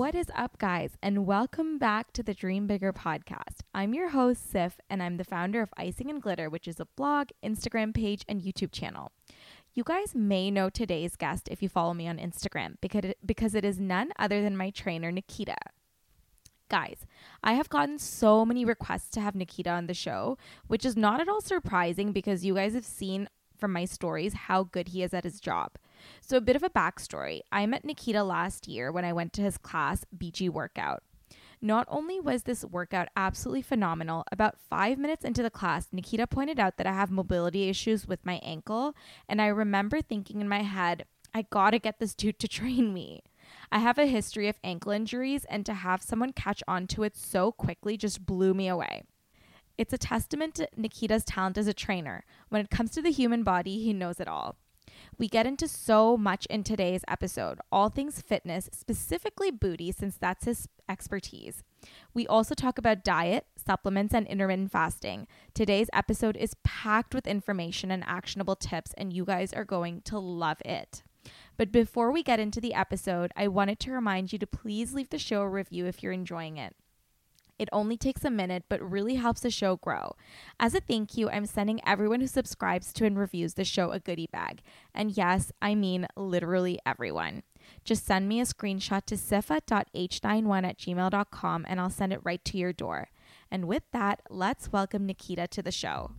What is up, guys, and welcome back to the Dream Bigger podcast. I'm your host, Siff, and I'm the founder of Icing and Glitter, which is a blog, Instagram page, and YouTube channel. You guys may know today's guest if you follow me on Instagram because it, because it is none other than my trainer, Nikita. Guys, I have gotten so many requests to have Nikita on the show, which is not at all surprising because you guys have seen from my stories how good he is at his job. So, a bit of a backstory I met Nikita last year when I went to his class, BG Workout. Not only was this workout absolutely phenomenal, about five minutes into the class, Nikita pointed out that I have mobility issues with my ankle. And I remember thinking in my head, I gotta get this dude to train me. I have a history of ankle injuries, and to have someone catch on to it so quickly just blew me away. It's a testament to Nikita's talent as a trainer. When it comes to the human body, he knows it all. We get into so much in today's episode, all things fitness, specifically booty, since that's his expertise. We also talk about diet, supplements, and intermittent fasting. Today's episode is packed with information and actionable tips, and you guys are going to love it. But before we get into the episode, I wanted to remind you to please leave the show a review if you're enjoying it. It only takes a minute, but really helps the show grow. As a thank you, I'm sending everyone who subscribes to and reviews the show a goodie bag. And yes, I mean literally everyone. Just send me a screenshot to sifa.h91 at gmail.com and I'll send it right to your door. And with that, let's welcome Nikita to the show.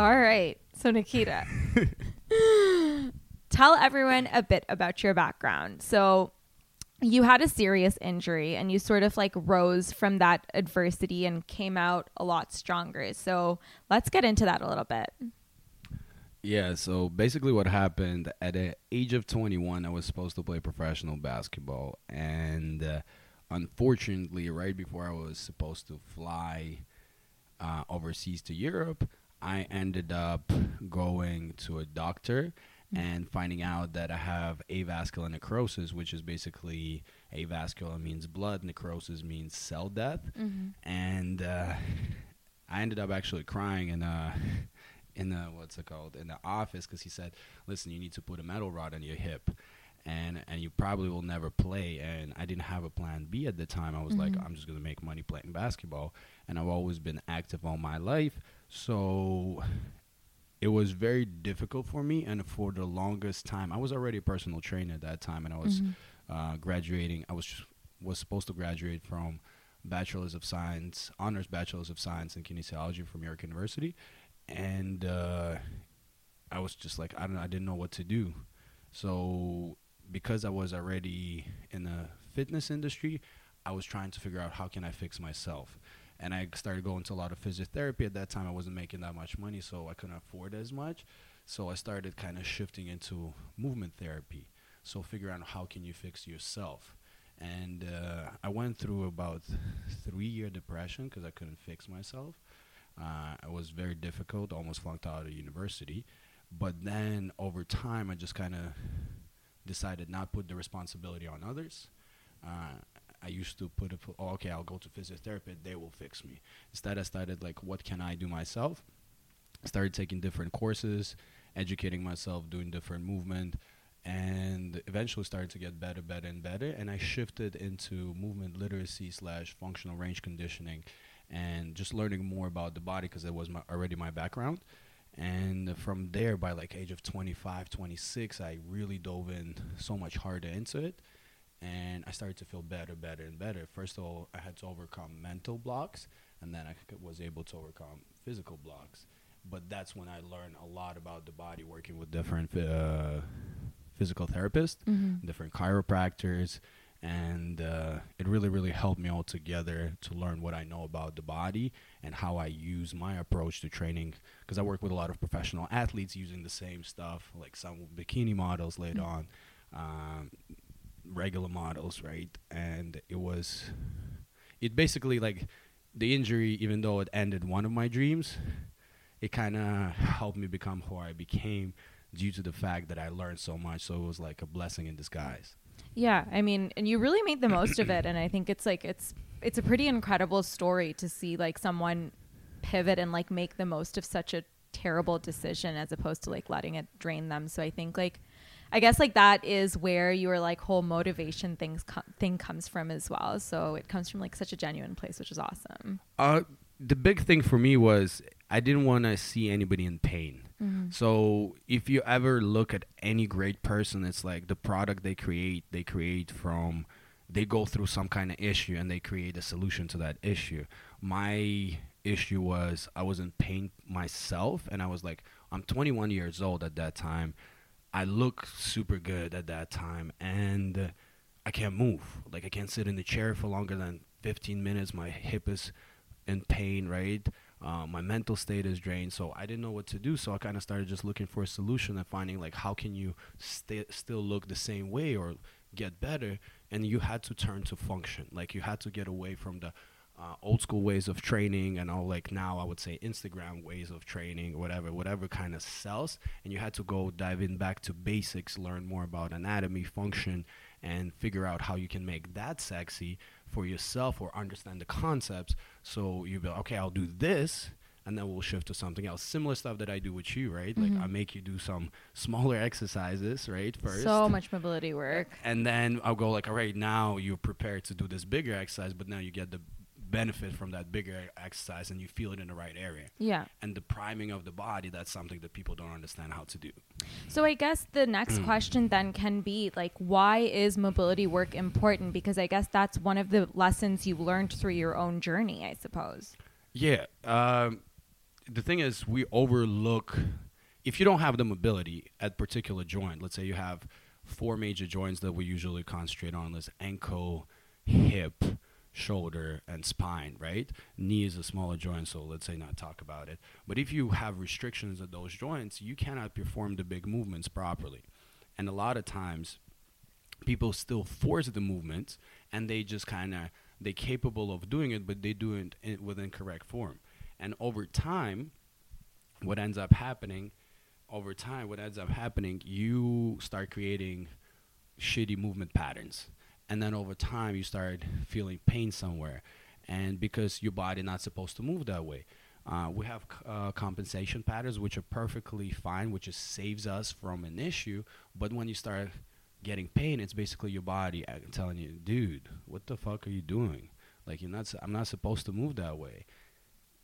All right. So, Nikita, tell everyone a bit about your background. So, you had a serious injury and you sort of like rose from that adversity and came out a lot stronger. So, let's get into that a little bit. Yeah, so basically what happened at the age of 21, I was supposed to play professional basketball. And uh, unfortunately, right before I was supposed to fly uh, overseas to Europe, I ended up going to a doctor Mm-hmm. and finding out that I have avascular necrosis, which is basically avascular means blood, necrosis means cell death. Mm-hmm. And uh, I ended up actually crying in uh, a in the what's it called in the office because he said, "Listen, you need to put a metal rod on your hip." And, and you probably will never play. And i didn't have a plan b at the time. I was like mm-hmm. i'm just going to make money playing basketball and i've always been active all my life. So it was very difficult for me and for the longest time i was already a personal trainer at that time and i was uh, graduating. I was was supposed to graduate from bachelor's of science honors bachelor's of science in kinesiology from york university and uh, i was just like i don't know i didn't know what to do. So because i was already in the fitness industry i was trying to figure out how can i fix myself and I started going to a lot of physiotherapy. At that time, I wasn't making that much money, so I couldn't afford as much. So I started kind of shifting into movement therapy. So figure out how can you fix yourself. And uh, I went through about three year depression because I couldn't fix myself. Uh, it was very difficult, almost flunked out of university. But then over time, I just kind of decided not put the responsibility on others. Uh, I used to put it, oh, okay, I'll go to physiotherapy, they will fix me. Instead, I started like, what can I do myself? I started taking different courses, educating myself, doing different movement, and eventually started to get better, better, and better. And I shifted into movement literacy slash functional range conditioning, and just learning more about the body because it was my, already my background. And from there, by like age of 25, 26, I really dove in so much harder into it and I started to feel better, better, and better. First of all, I had to overcome mental blocks, and then I c- was able to overcome physical blocks. But that's when I learned a lot about the body, working with different uh, physical therapists, different chiropractors, and uh, it really, really helped me all together to learn what I know about the body and how I use my approach to training. Because I work with a lot of professional athletes using the same stuff, like some bikini models later on. Um, regular models, right? And it was, it basically like the injury, even though it ended one of my dreams, it kind of helped me become who I became due to the fact that I learned so much. So it was like a blessing in disguise. Yeah, I mean, and you really made the most of it, and I think it's like it's it's a pretty incredible story to see like someone pivot and like make the most of such a terrible decision as opposed to like letting it drain them. So I think like I guess like that is where your like whole motivation things com- thing comes from as well. So it comes from like such a genuine place, which is awesome. Uh, the big thing for me was I didn't want to see anybody in pain. Mm-hmm. So if you ever look at any great person, it's like the product they create, they create from they go through some kind of issue and they create a solution to that issue. My issue was I was in pain myself and I was like I'm 21 years old at that time. I look super good at that time and I can't move. Like I can't sit in the chair for longer than 15 minutes. My hip is in pain, right? Uh, my mental state is drained, so I didn't know what to do. So I kind of started just looking for a solution and finding like how can you st- still look the same way or get better. And you had to turn to function. Like you had to get away from the uh, old school ways of training and all like now I would say Instagram ways of training, whatever, whatever kind of sells. And you had to go dive in back to basics, learn more about anatomy, function, and figure out how you can make that sexy for yourself or understand the concepts. So you be like, okay, I'll do this. And then we'll shift to something else. Similar stuff that I do with you, right? Mhm. Like I make you do some smaller exercises, right? First, So much mobility work. and then I'll go like, all right, now you're prepared to do this bigger exercise, but now you get the benefit from that bigger exercise and you feel it in the right area. Yeah. And the priming of the body, that's something that people don't understand how to do. So I guess the next Mm. question then can be like, why is mobility work important? Because I guess that's one of the lessons you learned through your own journey, I suppose. Yeah. Um, the thing is, we overlook if you don't have the mobility at particular joint. Let's say you have four major joints that we usually concentrate on: this ankle, hip, shoulder, and spine. Right? Knee is a smaller joint, so let's say not talk about it. But if you have restrictions at those joints, you cannot perform the big movements properly. And a lot of times, people still force the movements, and they just kind of they're capable of doing it, but they do it in, with incorrect form. And over time, what ends up happening, over time, what ends up happening, you start creating shitty movement patterns. And then over time, you start feeling pain somewhere. And because your body not supposed to move that way. Uh, we have uh, compensation patterns, which are perfectly fine, which just saves us from an issue. But when you start getting pain, it's basically your body uh, telling you, dude, what the fuck are you doing? Like you're not. I'm not supposed to move that way.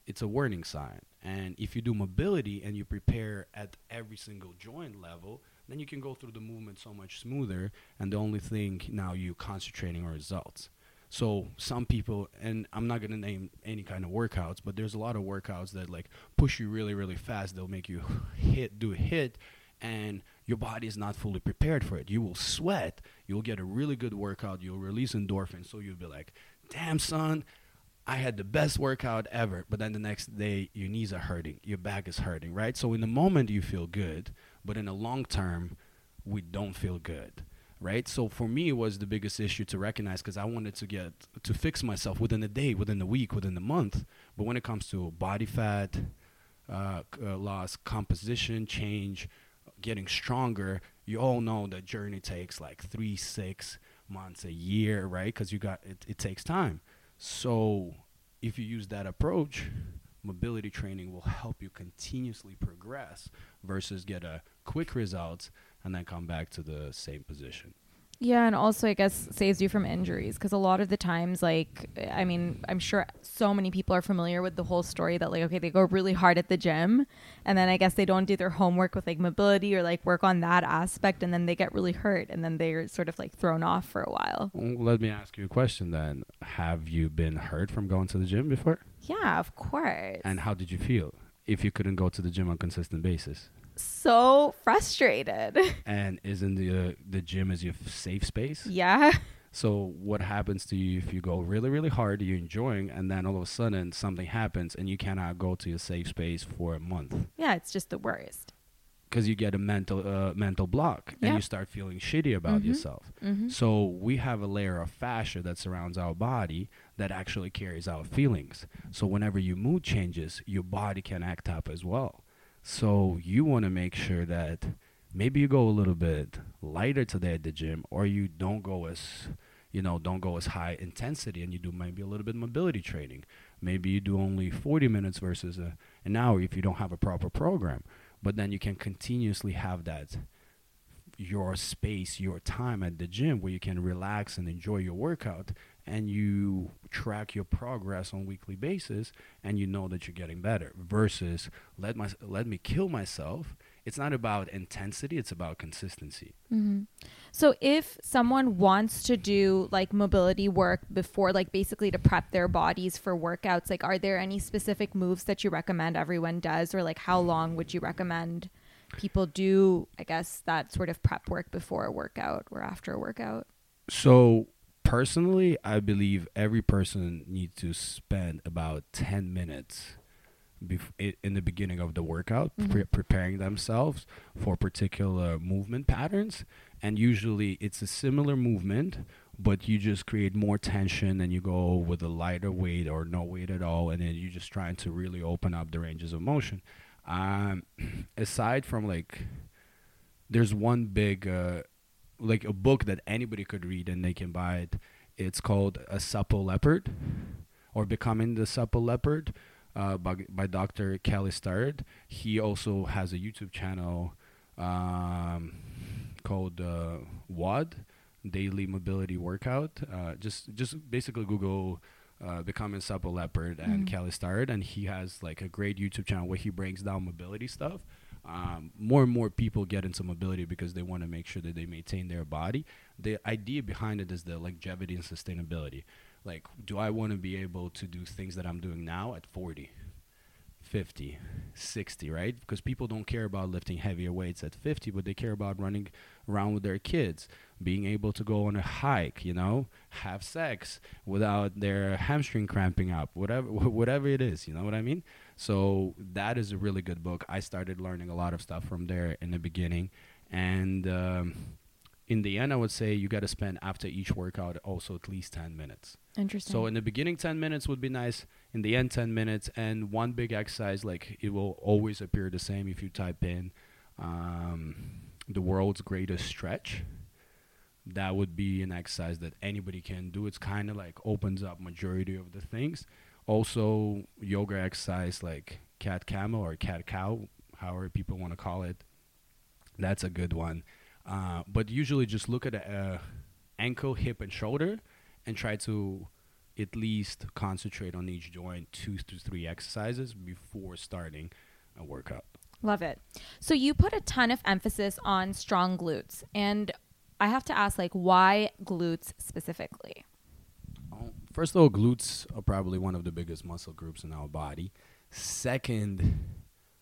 It's a warning sign. And if you do mobility and you prepare at every single joint level, then you can go through the movement so much smoother. And the only thing now you concentrating on results. So some people, and I'm not gonna name any kind of workouts, but there's a lot of workouts that like push you really, really fast. They'll make you HIIT, do a HIIT, and your body is not fully prepared for it. You will sweat. You'll get a really good workout. You'll release endorphins. So you'll be like, "Damn, son, I had the best workout ever." But then the next day, your knees are hurting, your back is hurting, right? So in the moment you feel good, but in the long term, we don't feel good right? So for me, it was the biggest issue to recognize because I wanted to get to fix myself within a day, within the week, within the month. But when it comes to body fat uh, uh, loss, composition change, getting stronger, you all know that journey takes like three, six months, a year, right? Because you got it, it takes time. So if you use that approach, mobility training will help you continuously progress versus get a quick results and then come back to the same position. Yeah, and also I guess saves you from injuries because a lot of the times, like, I mean, I'm sure so many people are familiar with the whole story that like, okay, they go really hard at the gym, and then I guess they don't do their homework with like mobility or like work on that aspect, and then they get really hurt, and then they're sort of like thrown off for a while. Let me ask you a question then. Have you been hurt from going to the gym before? Yeah, of course. And how did you feel if you couldn't go to the gym on a consistent basis? So frustrated. And isn't the uh, the gym is your safe space? yeah. So what happens to you if you go really really hard, you're enjoying, and then all of a sudden something happens and you cannot go to your safe space for a month Yeah, it's just the worst. because you get a mental uh, mental block and you start feeling shitty about Mhm. yourself. Mm-hmm. So we have a layer of fascia that surrounds our body that actually carries our feelings. So whenever your mood changes, your body can act up as well. So you want to make sure that maybe you go a little bit lighter today at the gym or you don't go as you know, don't go as high intensity and you do maybe a little bit mobility training. Maybe you do only 40 minutes versus a, an hour if you don't have a proper program. But then you can continuously have that your space, your time at the gym where you can relax and enjoy your workout and you track your progress on weekly basis and you know that you're getting better versus let my let me kill myself. It's not about intensity it's about consistency. Mm-hmm. so if someone wants to do like mobility work before like basically to prep their bodies for workouts like are there any specific moves that you recommend everyone does or like how long would you recommend people do i guess that sort of prep work before a workout or after a workout? So personally i believe every person needs to spend about 10 minutes bef- in the beginning of the workout, mm-hmm. pre- preparing themselves for particular movement patterns. And usually it's a similar movement, but you just create more tension and you go with a lighter weight or no weight at all. And then you're just trying to really open up the ranges of motion. Um, aside from like, there's one big, uh, like a book that anybody could read and they can buy it. It's called A Supple Leopard or Becoming the Supple Leopard uh, by, by Dr. Kelly Starrett. He also has a YouTube channel um, called uh, WOD, Daily Mobility Workout. Uh, just just basically Google uh, Becoming Supple Leopard and mm-hmm. Kelly Starrett, and he has like a great YouTube channel where he breaks down mobility stuff. Um, more and more people get into mobility because they want to make sure that they maintain their body. The idea behind it is the longevity and sustainability. Like do i want to be able to do things that i'm doing now at 40 50 60 right? Because people don't care about lifting heavier weights at 50 but they care about running around with their kids being able to go on a hike you know have sex without their hamstring cramping up whatever whatever it is you know what i mean so that is a really good book i started learning a lot of stuff from there in the beginning and um, in the end i would say you got to spend after each workout also at least 10 minutes Interesting. So in the beginning, 10 minutes would be nice. In the end, 10 minutes. And one big exercise, like it will always appear the same if you type in um, the world's greatest stretch. That would be an exercise that anybody can do. It's kind of like opens up majority of the things. Also, yoga exercise like cat camel or cat cow, however people want to call it. That's a good one. Uh, but usually, just look at a, ankle, hip, and shoulder and try to at least concentrate on each joint two to three exercises before starting a workout. Love it. So you put a ton of emphasis on strong glutes and I have to ask like why glutes specifically? First of all, glutes are probably one of the biggest muscle groups in our body. Second,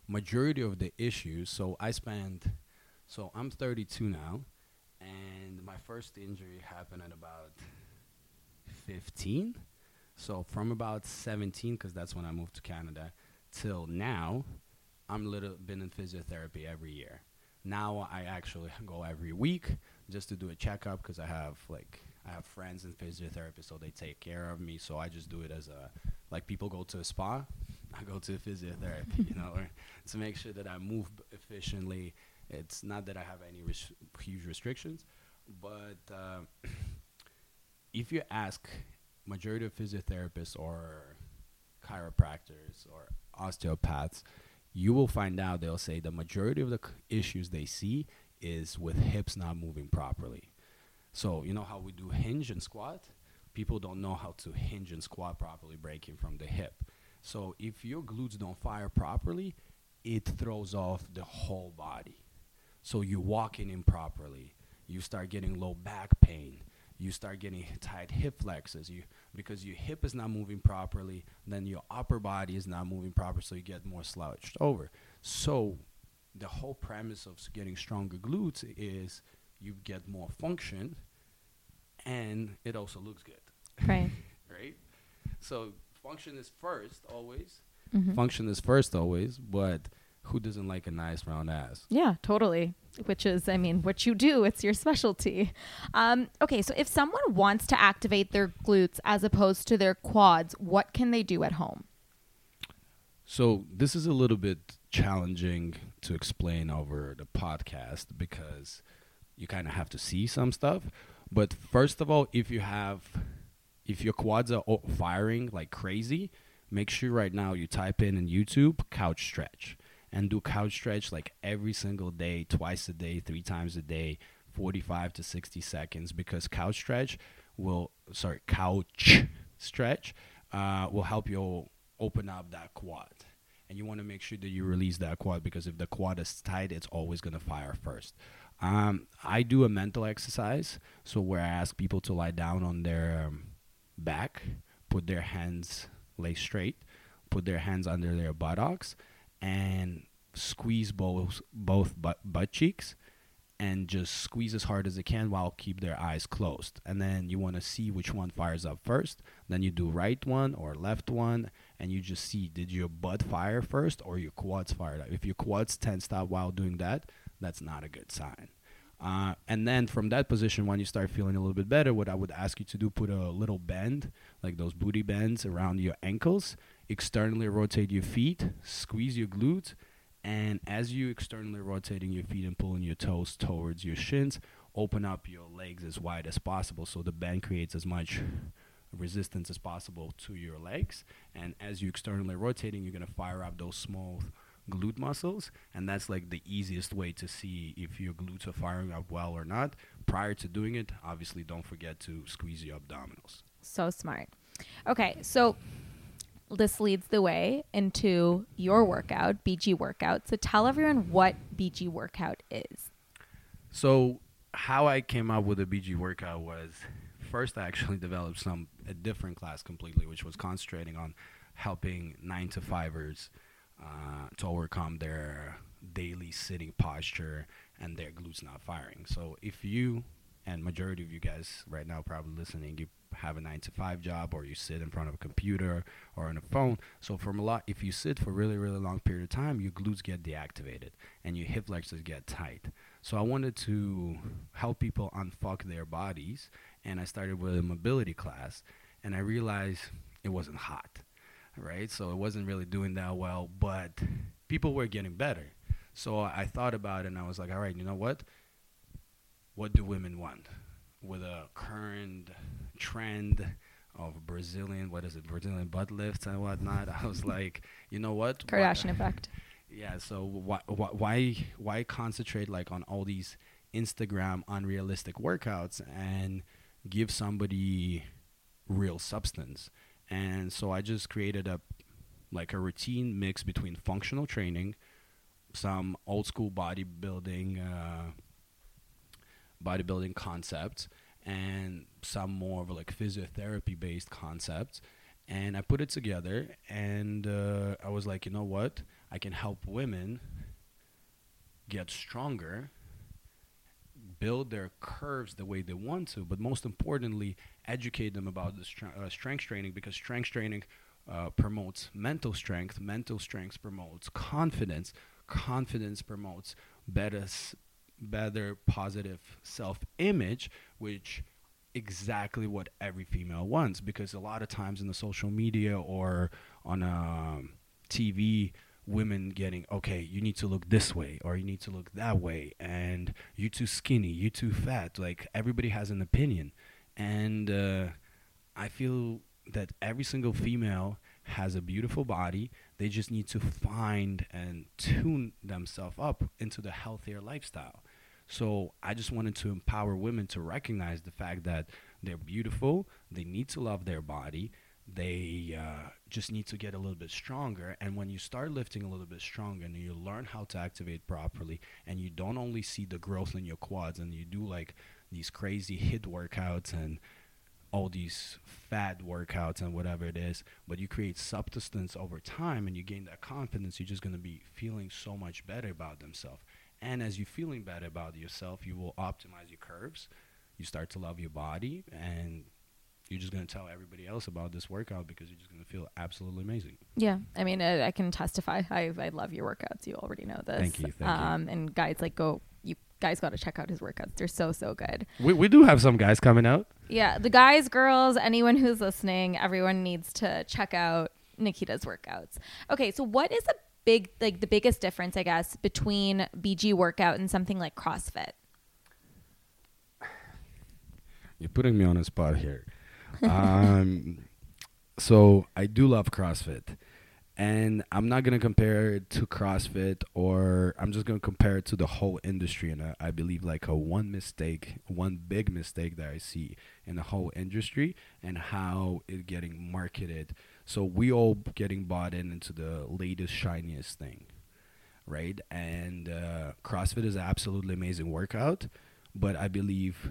majority of the issues, so I spent so I'm 32 now and my first injury happened at about 15. So from about 17, because that's when I moved to Canada, till now, I'm little been in physiotherapy every year. Now I actually go every week just to do a checkup because I have like I have friends in physiotherapy, so they take care of me. So I just do it as a like people go to a spa, I go to a physiotherapy, you know, to make sure that I move efficiently. It's not that I have any res- huge restrictions, but uh, if you ask majority of physiotherapists or chiropractors or osteopaths, you will find out they'll say the majority of the c- issues they see is with hips not moving properly. So, you know how we do hinge and squat? People don't know how to hinge and squat properly, breaking from the hip. So, if your glutes don't fire properly, it throws off the whole body. So, you're walking improperly. You start getting low back pain you start getting tight hip flexors you because your hip is not moving properly then your upper body is not moving properly so you get more slouched over so the whole premise of getting stronger glutes is you get more function and it also looks good right right so function is first always mm-hmm. function is first always but who doesn't like a nice round ass? Yeah, totally. Which is, I mean, what you do, it's your specialty. Um, okay, so if someone wants to activate their glutes as opposed to their quads, what can they do at home? So this is a little bit challenging to explain over the podcast because you kind of have to see some stuff. But first of all, if you have, if your quads are firing like crazy, make sure right now you type in in YouTube couch stretch and do couch stretch like every single day, twice a day, three times a day, 45 to 60 seconds because couch stretch will sorry, couch stretch uh, will help you open up that quad. And you want to make sure that you release that quad because if the quad is tight, it's always going to fire first. Um, I do a mental exercise, so where I ask people to lie down on their um, back, put their hands lay straight, put their hands under their buttocks, and squeeze both both butt, butt cheeks and just squeeze as hard as they can while keep their eyes closed. And then you want to see which one fires up first. Then you do right one or left one, and you just see did your butt fire first or your quads fired up. If your quads tensed up while doing that, that's not a good sign. Uh, and then from that position, when you start feeling a little bit better, what I would ask you to do, put a little bend, like those booty bends around your ankles, externally rotate your feet, squeeze your glutes, and as you externally rotating your feet and pulling your toes towards your shins, open up your legs as wide as possible so the bend creates as much resistance as possible to your legs. And as you externally rotating, you're gonna fire up those small glute muscles, and that's like the easiest way to see if your glutes are firing up well or not. Prior to doing it, obviously don't forget to squeeze your abdominals. So smart. Okay, so this leads the way into your workout, BG workout. So tell everyone what BG workout is. So how I came up with the BG workout was first I actually developed some a different class completely, which was concentrating on helping nine to fivers uh, to overcome their daily sitting posture and their glutes not firing. So if you and majority of you guys right now probably listening, you have a nine to five job or you sit in front of a computer or on a phone. So from a lot, if you sit for really really long period of time, your glutes get deactivated and your hip flexors get tight. So I wanted to help people unfuck their bodies, and I started with a mobility class, and I realized it wasn't hot, right? So it wasn't really doing that well, but people were getting better. So I thought about it, and I was like, all right, you know what? What do women want? With a current trend of Brazilian, what is it, Brazilian butt lifts and whatnot. I was like, you know what? Kardashian Why- effect. Yeah. So why why why concentrate like on all these Instagram unrealistic workouts and give somebody real substance? And so I just created a like a routine mix between functional training, some old school bodybuilding uh, bodybuilding concepts, and some more of like physiotherapy based concepts. And I put it together, and uh, I was like, you know what? I can help women get stronger, build their curves the way they want to, but most importantly, educate them about the stre- uh, strength training because strength training uh, promotes mental strength, mental strength promotes confidence, confidence promotes better, s- better positive self-image, which exactly what every female wants because a lot of times in the social media or on a TV women getting okay you need to look this way or you need to look that way and you too skinny you too fat. Like everybody has an opinion. And uh, i feel that every single female has a beautiful body. They just need to find and tune themselves up into the healthier lifestyle. So i just wanted to empower women to recognize the fact that they're beautiful. They need to love their body they uh, just need to get a little bit stronger. And when you start lifting a little bit stronger and you learn how to activate properly, and you don't only see the growth in your quads, and you do like these crazy HIIT workouts and all these fat workouts and whatever it is, but you create substance over time and you gain that confidence, you're just going to be feeling so much better about themselves. And as you're feeling better about yourself, you will optimize your curves. You start to love your body and you're just going to tell everybody else about this workout because you're just going to feel absolutely amazing. Yeah, I mean, I, I can testify. I, I love your workouts. You already know this. Thank you, thank you. um, And guys, like, go. You guys got to check out his workouts. They're so so good. We, we do have some guys coming out. Yeah, the guys, girls, anyone who's listening, everyone needs to check out Nikita's workouts. Okay, so what is a big like the biggest difference, I guess, between BG workout and something like CrossFit? You're putting me on a spot here. Um, so I do love CrossFit, And I'm not gonna compare it to CrossFit, or I'm just gonna compare it to the whole industry. And I, I believe like a one mistake, one big mistake that I see in the whole industry, and how it getting marketed. So we all getting bought in into the latest shiniest thing, right? And uh, CrossFit is absolutely amazing workout, but I believe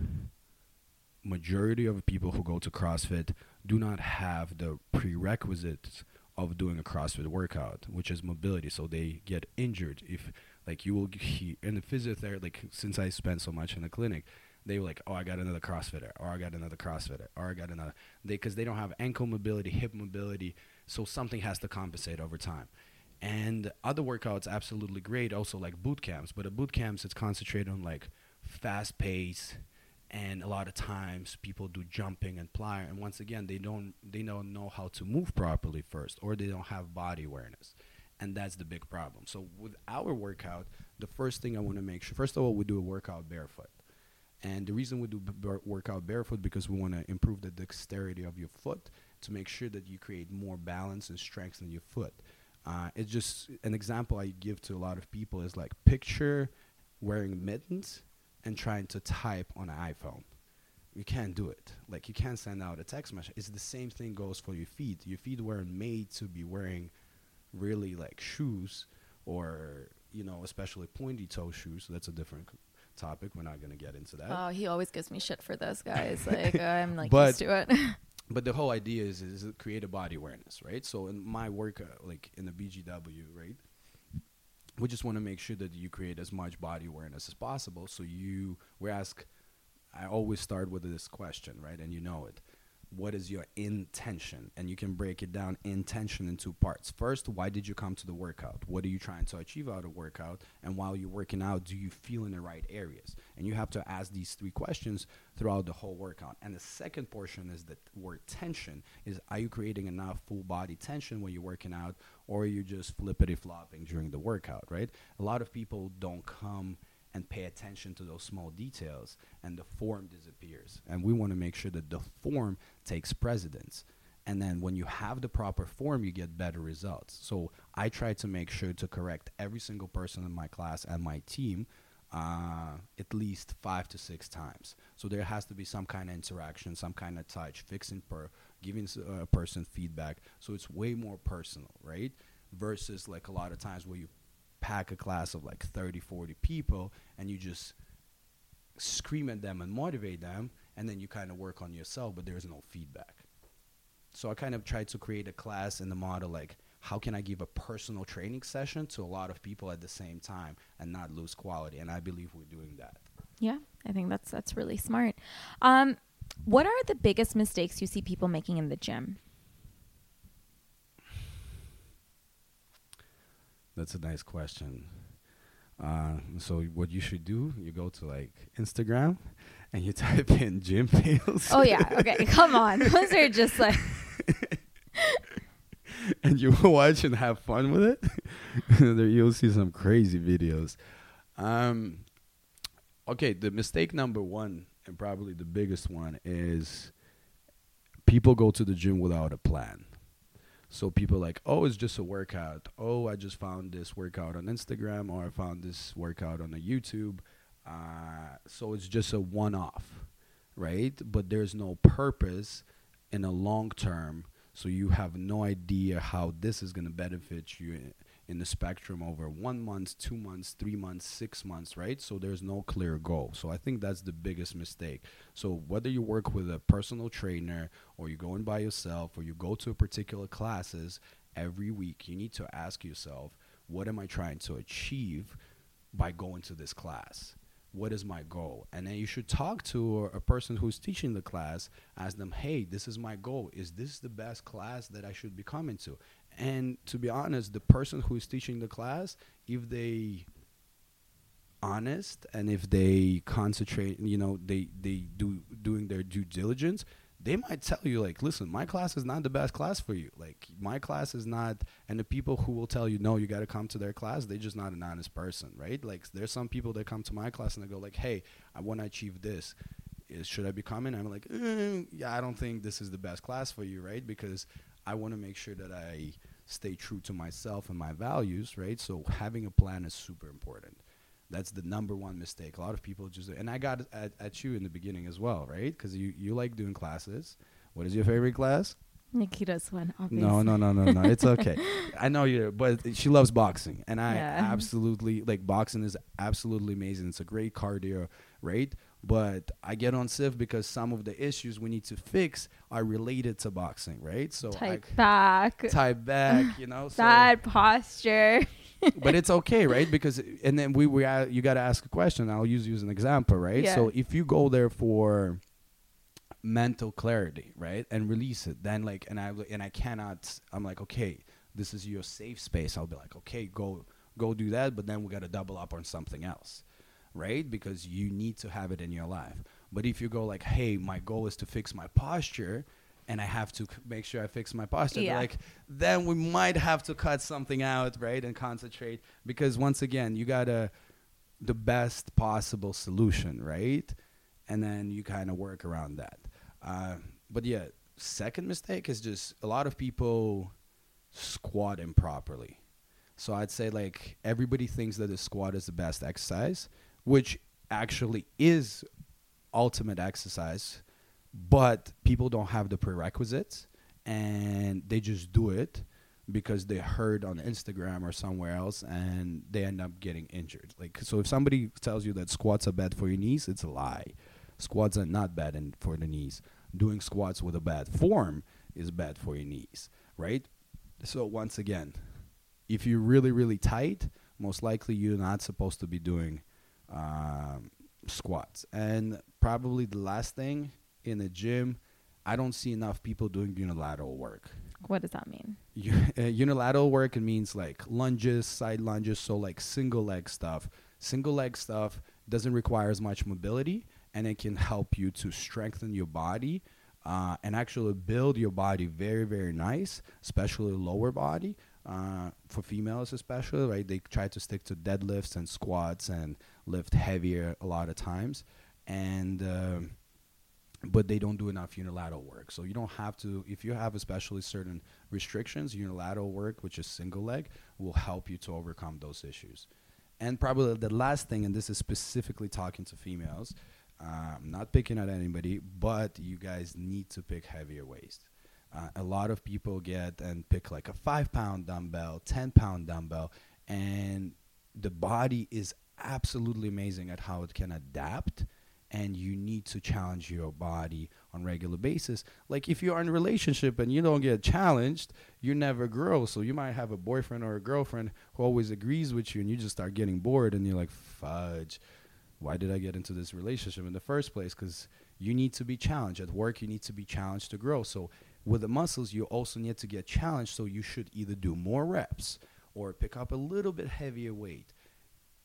majority of people who go to CrossFit do not have the prerequisites of doing a CrossFit workout, which is mobility. So they get injured if like you will he, in the physiotherapy. Like since I spent so much in the clinic, they were like, oh, I got another CrossFitter, or I got another CrossFitter, or I got another. They because they don't have ankle mobility, hip mobility, so something has to compensate over time. And other workouts absolutely great, also like boot camps. But at boot camps, it's concentrated on like fast pace and a lot of times people do jumping and plying and once again they don't they don't know how to move properly first or they don't have body awareness. And that's the big problem. So with our workout the first thing i want to make sure first of all we do a workout barefoot. And the reason we do b- workout barefoot because we want to improve the dexterity of your foot to make sure that you create more balance and strength in your foot. Uh, it's just an example i give to a lot of people is like picture wearing mittens and trying to type on an iPhone. You can't do it. Like you can't send out a text message. It's the same thing goes for your feet. Your feet weren't made to be wearing really like shoes or you know especially pointy toe shoes. So that's a different topic. We're not gonna get into that. Oh, he always gives me shit for this, guys. Like I'm like But- used to it. but the whole idea is is create a body awareness, right? So in my work, uh, like in the BGW, right, we just want to make sure that you create as much body awareness as possible. So you, we ask, I always start with this question, right? And you know it. What is your intention? And you can break it down intention in two parts. First, why did you come to the workout? What are you trying to achieve out of workout? And while you're working out, do you feel in the right areas? And you have to ask these three questions throughout the whole workout. And the second portion is the word tension is are you creating enough full body tension when you're working out or you're just flippity flopping during the workout, right? A lot of people don't come and pay attention to those small details and the form disappears. And we want to make sure that the form takes precedence. And then when you have the proper form, you get better results. So I try to make sure to correct every single person in my class and my team uh, at least five to six times. So there has to be some kind of interaction, some kind of touch, fixing per, giving a person feedback. So it's way more personal, right? Versus like a lot of times where you pack a class of like 30, 40 people and you just scream at them and motivate them, and then you kind of work on yourself, but there's no feedback. So I kind of tried to create a class in the model like, how can I give a personal training session to a lot of people at the same time and not lose quality? And I believe we're doing that. yeah, I think that's that's really smart. Um, what are the biggest mistakes you see people making in the gym? That's a nice question. Uh, so what you should do, you go to like Instagram and you type in gym fails. Oh yeah, okay, come on. Those are just like and you watch and have fun with it, there you'll see some crazy videos. Um, okay, the mistake number one and probably the biggest one is people go to the gym without a plan. So people like, oh, it's just a workout. Oh, I just found this workout on Instagram, or I found this workout on a YouTube. Uh, so it's just a one-off, right? But there's no purpose in a long term. So you have no idea how this is going to benefit you in, the spectrum over one month, two months, three months, six months, right? So there's no clear goal. So I think that's the biggest mistake. So whether you work with a personal trainer or you go in by yourself or you go to a particular classes every week, you need to ask yourself, what am I trying to achieve by going to this class? What is my goal? And then you should talk to a person who's teaching the class, ask them, hey, this is my goal. Is this the best class that I should be coming to? And to be honest, the person who is teaching the class, if they honest and if they concentrate, you know, they they do doing their due diligence, they might tell you like, listen, my class is not the best class for you. Like my class is not, and the people who will tell you no, you got to come to their class, they're just not an honest person, right? Like there's some people that come to my class and they go like, hey, I want to achieve this. Is, should I be coming? I'm like, eh, yeah, I don't think this is the best class for you, right? Because I want to make sure that I stay true to myself and my values, right? So having a plan is super important. That's the number one mistake. A lot of people just and I got at, at you in the beginning as well, right? Because you you like doing classes. What is your favorite class? Nikita's one, obviously. No, no, no, no, no. It's okay. I know you, but she loves boxing, and I Yeah. absolutely like boxing is absolutely amazing. It's a great cardio, right? But I get on Siff because some of the issues we need to fix are related to boxing, right? So Type I back. type back, you know. So, posture. but it's okay, right? Because and then we we uh, you got to ask a question. I'll use you as an example, right? Yeah. So if you go there for mental clarity, right, and release it, then like, and I and I cannot. I'm like, okay, this is your safe space. I'll be like, okay, go go do that, but then we got to double up on something else, right? Because you need to have it in your life. But if you go like, hey, my goal is to fix my posture. And I have to c- make sure I fix my posture. Yeah. Like, then we might have to cut something out, right, and concentrate because once again, you gotta the best possible solution, right? And then you kind of work around that. Uh, but yeah, second mistake is just a lot of people squat improperly. So I'd say like everybody thinks that the squat is the best exercise, which actually is ultimate exercise, but people don't have the prerequisites and they just do it because they heard on Instagram or somewhere else and they end up getting injured. Like so if somebody tells you that squats are bad for your knees, it's a lie. Squats are not bad in, for the knees. Doing squats with a bad form is bad for your knees, right? So once again, if you're really really tight, most likely you're not supposed to be doing um, squats. And probably the last thing in the gym, I don't see enough people doing unilateral work. What does that mean? U- uh, unilateral work it means like lunges, side lunges, so like single leg stuff. Single leg stuff doesn't require as much mobility, and it can help you to strengthen your body uh, and actually build your body very very nice, especially lower body. Uh, for females especially, right? They try to stick to deadlifts and squats and lift heavier a lot of times, and um, but they don't do enough unilateral work. So you don't have to, if you have especially certain restrictions, unilateral work, which is single leg, will help you to overcome those issues. And probably the last thing, and this is specifically talking to females, uh, I'm not picking at anybody, but you guys need to pick heavier weights. Uh, a lot of people get and pick like a five pound dumbbell, 10 pound dumbbell, and the body is absolutely amazing at how it can adapt and you need to challenge your body on regular basis. Like if you're in a relationship and you don't get challenged you never grow. So you might have a boyfriend or a girlfriend who always agrees with you and you just start getting bored and you're like fudge why did i get into this relationship in the first place? Because you need to be challenged. At work you need to be challenged to grow. So with the muscles you also need to get challenged so you should either do more reps or pick up a little bit heavier weight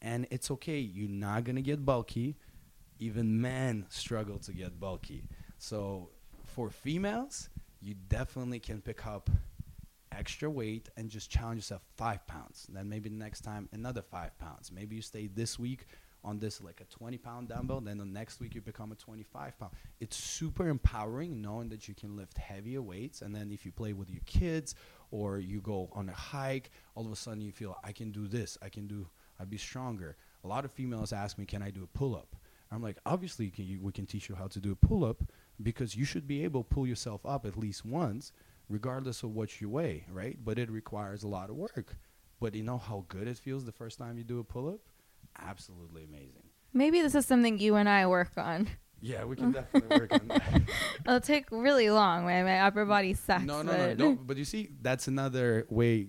and it's okay you're not to get bulky even men struggle to get bulky. So for females, you definitely can pick up extra weight and just challenge yourself five pounds. Then maybe the next time another five pounds. Maybe you stay this week on this like a 20 pound dumbbell. Then the next week you become a 25 pound. It's super empowering knowing that you can lift heavier weights. And then if you play with your kids or you go on a hike, all of a sudden you feel I can do this. I can do. I'd be stronger. A lot of females ask me, "Can I do a pull up?" I'm like, obviously, can, you, we can teach you how to do a pull up because you should be able to pull yourself up at least once, regardless of what you weigh, right? But it requires a lot of work. But you know how good it feels the first time you do a pull up? Absolutely amazing. Maybe this is something you and I work on. Yeah, we can definitely work on that. It'll take really long. My, my upper body sucks. No, no, no, but- no. But you see, that's another way.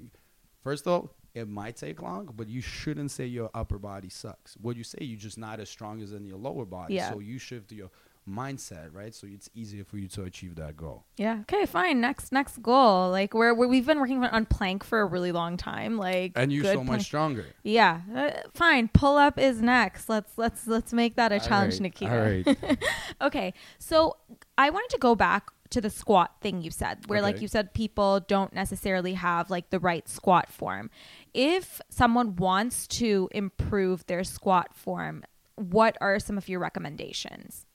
First of all, it might take long, but you shouldn't say your upper body sucks. What you say, you're just not as strong as in your lower body. Yeah. So you shift your mindset, right? So it's easier for you to achieve that goal. Yeah. Okay. Fine. Next. Next goal. Like we're, we're we've been working on plank for a really long time. Like And you're so much stronger. Yeah. Uh, fine. Pull up is next. Let's let's let's make that a All challenge, right, Nikita. All right. Okay. So I wanted to go back to the squat thing you said, where like you said people don't necessarily have like the right squat form. If someone wants to improve their squat form, what are some of your recommendations?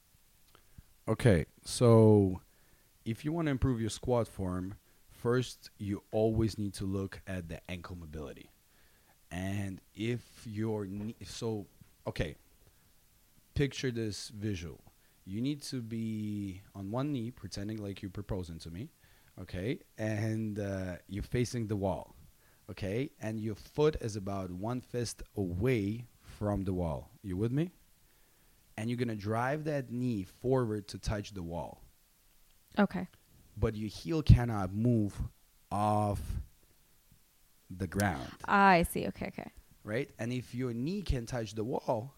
Okay, so if you want to improve your squat form, first you always need to look at the ankle mobility. And if your knee, so okay, picture this visual. You need to be on one knee, pretending like you're proposing to me, okay, and uh, you're facing the wall, okay, and your foot is about one fist away from the wall. You with me? And you're gonna drive that knee forward to touch the wall Okay. but your heel cannot move off the ground, ah, I see. Okay. Okay. right? And if your knee can touch the wall,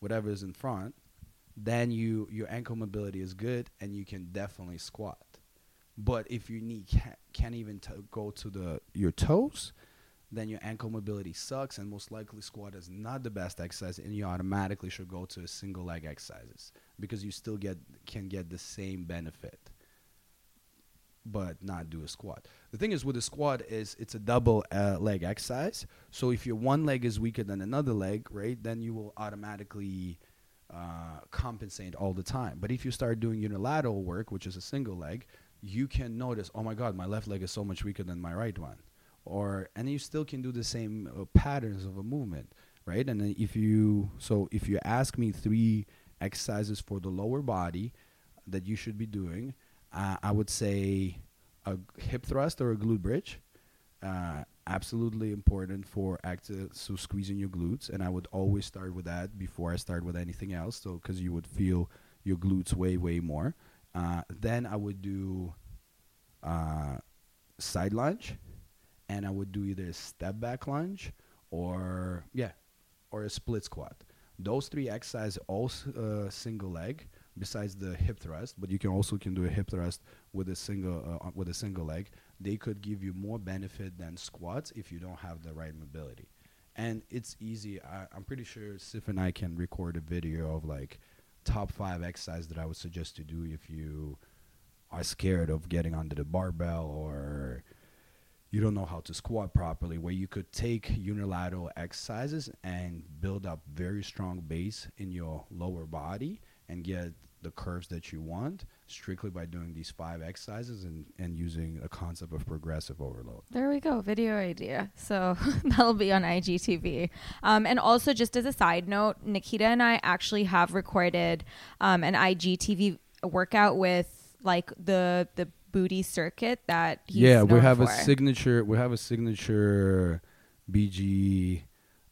whatever is in front, then you your ankle mobility is good and you can definitely squat. But if your knee can't, can't even t- go to the your toes, then your ankle mobility sucks and most likely squat is not the best exercise and you automatically should go to a single leg exercises because you still get can get the same benefit but not do a squat. The thing is with a squat is it's a double uh, leg exercise. So if your one leg is weaker than another leg, right, then you will automatically uh, compensate all the time. But if you start doing unilateral work, which is a single leg, you can notice, oh my God, my left leg is so much weaker than my right one. Or and you still can do the same uh, patterns of a movement, right? And if you so if you ask me three exercises for the lower body that you should be doing, uh, I would say a hip thrust or a glute bridge. Uh, absolutely important for active so squeezing your glutes, and I would always start with that before I start with anything else. So because you would feel your glutes way way more. Uh, then I would do uh, side lunge, and I would do either a step back lunge or yeah, or a split squat. Those three exercises all uh, single leg besides the hip thrust, but you can also can do a hip thrust with a single uh, with a single leg. They could give you more benefit than squats if you don't have the right mobility. And it's easy. I, I'm pretty sure Siff and I can record a video of like top five exercises that I would suggest to do if you are scared of getting under the barbell or you don't know how to squat properly where you could take unilateral exercises and build up very strong base in your lower body and get the curves that you want strictly by doing these five exercises and, and using a concept of progressive overload. There we go. Video idea. So that'll be on IGTV. Um, and also, just as a side note, Nikita and I actually have recorded um, an IGTV workout with like the the booty circuit that he's yeah, we have a signature. We have a signature BG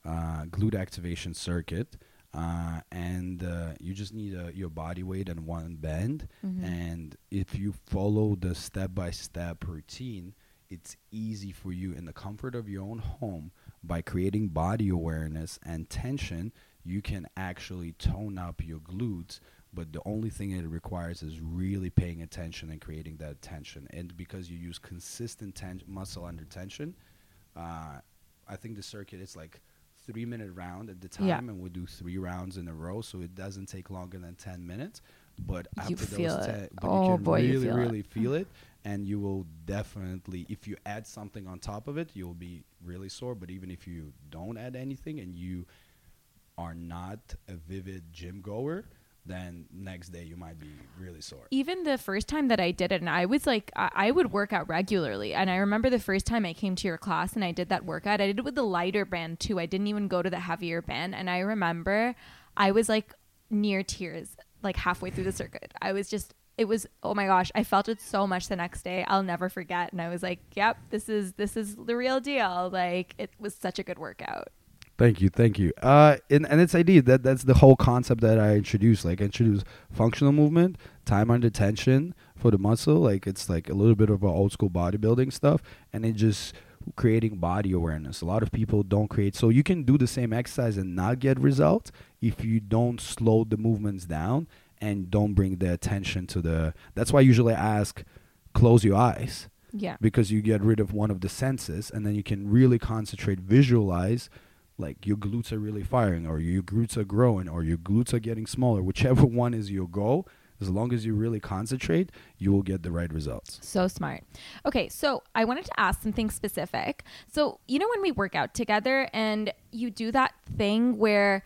uh, glute activation circuit, uh, and uh, you just need a, your body weight and one bend. Mhm. And if you follow the step by step routine, it's easy for you in the comfort of your own home by creating body awareness and tension. You can actually tone up your glutes, but the only thing it requires is really paying attention and creating that tension. And because you use consistent ten- muscle under tension, uh, I think the circuit is like three minute round at the time, Yeah. and we do three rounds in a row, so it doesn't take longer than ten minutes. But You after feel those ten, but Oh, you can boy, you really, it. really feel it, and you will definitely, if you add something on top of it, you'll be really sore. But even if you don't add anything and you are not a vivid gym goer, then next day you might be really sore. even the first time that I did it, and I was like, I, I would work out regularly. And I remember the first time I came to your class and I did that workout, I did it with the lighter band too. I didn't even go to the heavier band. And I remember I was like near tears, like halfway through the circuit. I was just, it was, oh my gosh, I felt it so much the next day. I'll never forget. And I was like, yep, this is, this is the real deal. Like, it was such a good workout. Thank you, thank you. Uh, and, and it's idea that that's the whole concept that I introduced. Like, I introduced functional movement, time under tension for the muscle. Like, it's like a little bit of a old school bodybuilding stuff, and it just creating body awareness. A lot of people don't create, so you can do the same exercise and not get results if you don't slow the movements down and don't bring the attention to the. That's why I usually ask, close your eyes Yeah. because you get rid of one of the senses and then you can really concentrate visualize like your glutes are really firing or your glutes are growing or your glutes are getting smaller whichever one is your goal as long as you really concentrate you will get the right results So smart. Okay, so I wanted to ask something specific. So, you know, when we work out together and you do that thing where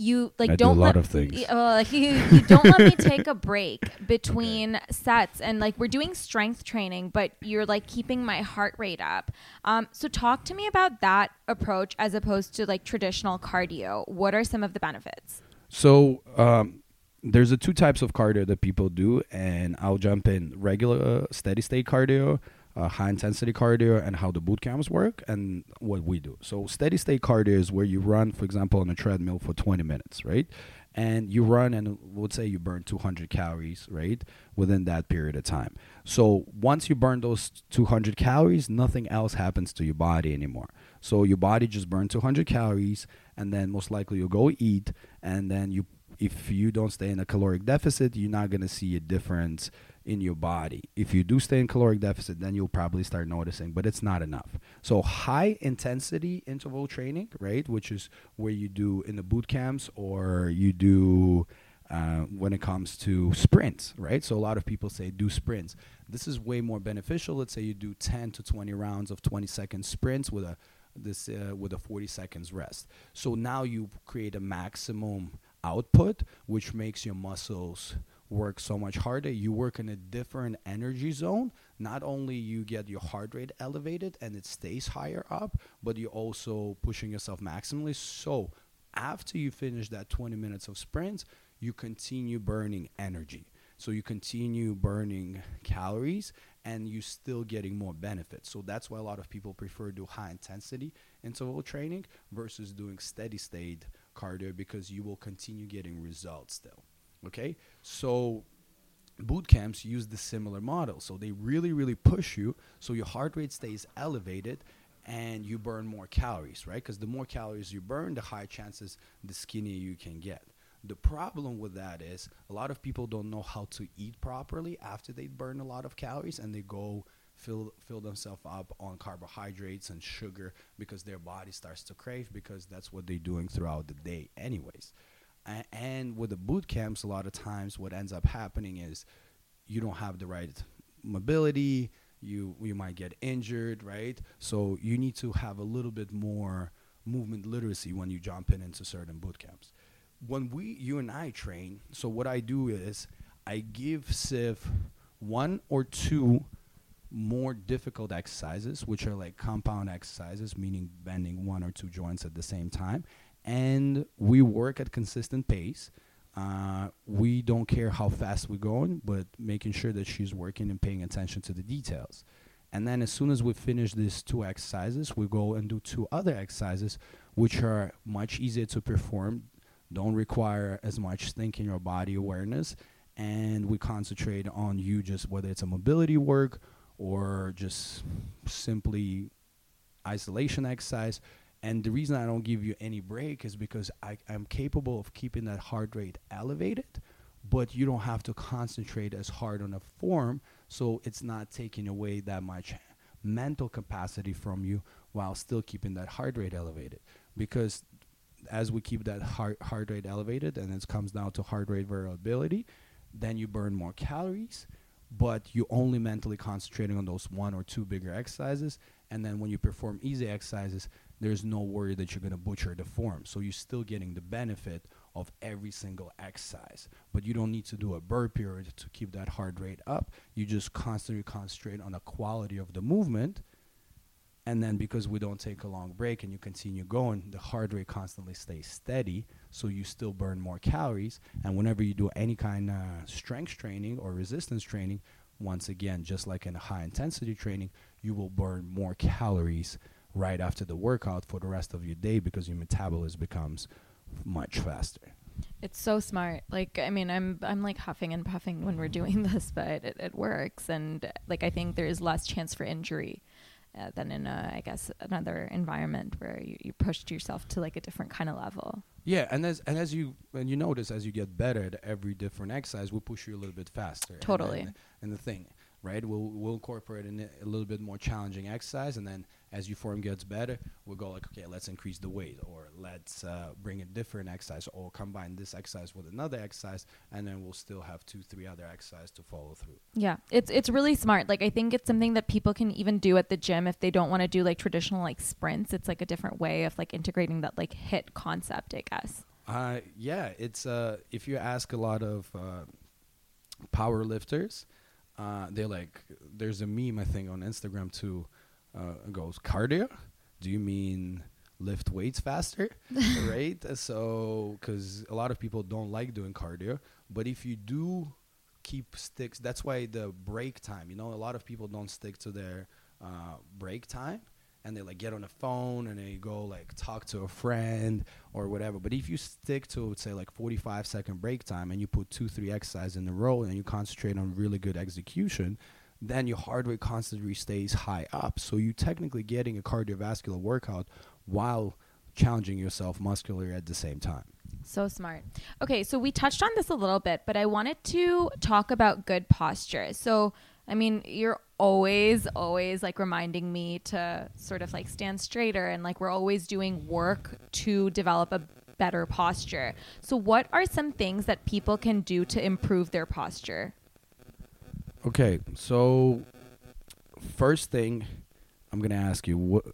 you like I do don't a lot let, of things. uh, like, you, you don't let me take a break between sets. And like we're doing strength training but you're like keeping my heart rate up. Um, so talk to me about that approach as opposed to like traditional cardio. What are some of the benefits? So um, there's a two types of cardio that people do, and I'll jump in. Regular uh, steady state cardio, uh, high intensity cardio, and how the boot camps work, and what we do. So steady state cardio is where you run, for example, on a treadmill for 20 minutes, right? And you run, and let's say you burn 200 calories, right, within that period of time. So once you burn those 200 calories, nothing else happens to your body anymore. So your body just burned 200 calories, and then most likely you'll go eat, and then you, if you don't stay in a caloric deficit, you're not gonna see a difference in your body. If you do stay in caloric deficit, then you'll probably start noticing, but it's not enough. So high intensity interval training, right, which is where you do in the boot camps or you do uh, when it comes to sprints, right? So a lot of people say do sprints. This is way more beneficial. Let's say you do 10 to 20 rounds of 20 second sprints with a this uh, with a 40 seconds rest. So now you create a maximum output, which makes your muscles work so much harder. You work in a different energy zone. Not only you get your heart rate elevated and it stays higher up, but you're also pushing yourself maximally. So after you finish that 20 minutes of sprints, you continue burning energy. So you continue burning calories and you still getting more benefits. So that's why a lot of people prefer do high intensity interval training versus doing steady state cardio because you will continue getting results still. Okay? So boot camps use the similar model. So they really, really push you so your heart rate stays elevated and you burn more calories, right? Because the more calories you burn, the higher chances the skinnier you can get. The problem with that is a lot of people don't know how to eat properly after they burn a lot of calories and they go fill fill themselves up on carbohydrates and sugar because their body starts to crave because that's what they're doing throughout the day anyways. And with the boot camps a lot of times what ends up happening is you don't have the right mobility you you might get injured right? So you need to have a little bit more movement literacy when you jump in into certain boot camps. When we you and i train so what i do is i give Siff one or two more difficult exercises which are like compound exercises meaning bending one or two joints at the same time and we work at consistent pace uh, we don't care how fast we're going, but making sure that she's working and paying attention to the details. And then as soon as we finish these two exercises, we go and do two other exercises, which are much easier to perform, don't require as much thinking or body awareness, and we concentrate on you just whether it's a mobility work or just simply isolation exercise. And the reason I don't give you any break is because I, I'm capable of keeping that heart rate elevated, but you don't have to concentrate as hard on a form, so it's not taking away that much mental capacity from you while still keeping that heart rate elevated. Because as we keep that heart, heart rate elevated and it comes down to heart rate variability, then you burn more calories, but you only mentally concentrating on those one or two bigger exercises. And then when you perform easy exercises, there's no worry that you're going to butcher the form. So you're still getting the benefit of every single exercise. But you don't need to do a burp period to keep that heart rate up. You just constantly concentrate on the quality of the movement. And then because we don't take a long break and you continue going, the heart rate constantly stays steady. So you still burn more calories. And whenever you do any kind of strength training or resistance training, once again, just like in a high intensity training, you will burn more calories right after the workout for the rest of your day because your metabolism becomes much faster. It's so smart. Like I mean, I'm I'm like huffing and puffing when we're doing this, but it, it works, and like I think there's less chance for injury uh, than in a, I guess another environment where you, you pushed yourself to like a different kind of level. Yeah, and as and as you and you notice as you get better at every different exercise, we'll push you a little bit faster. Totally. And, and the thing, right? We'll we'll incorporate in a little bit more challenging exercise, and then as your form gets better, we'll go like, okay, let's increase the weight, or let's uh, bring a different exercise, or combine this exercise with another exercise, and then we'll still have two, three other exercises to follow through. Yeah, it's it's really smart. Like I think it's something that people can even do at the gym if they don't want to do like traditional like sprints. It's like a different way of like integrating that like HIIT concept, I guess. Uh, yeah, it's uh, if you ask a lot of uh, power lifters, uh, they're like, there's a meme I think on Instagram too. Uh, goes cardio. Do you mean lift weights faster, right? So, because a lot of people don't like doing cardio, but if you do keep sticks, that's why the break time. You know, a lot of people don't stick to their uh, break time and they like get on the phone and they go like talk to a friend or whatever. But if you stick to say like 45 second break time and you put two, three exercises in a row and you concentrate on really good execution, then your heart rate constantly stays high up. So you're technically getting a cardiovascular workout while challenging yourself muscularly at the same time. So smart. Okay, so we touched on this a little bit, but I wanted to talk about good posture. So, I mean, you're always, always like reminding me to sort of like stand straighter and like we're always doing work to develop a better posture. So, what are some things that people can do to improve their posture? Okay, so first thing I'm gonna ask you what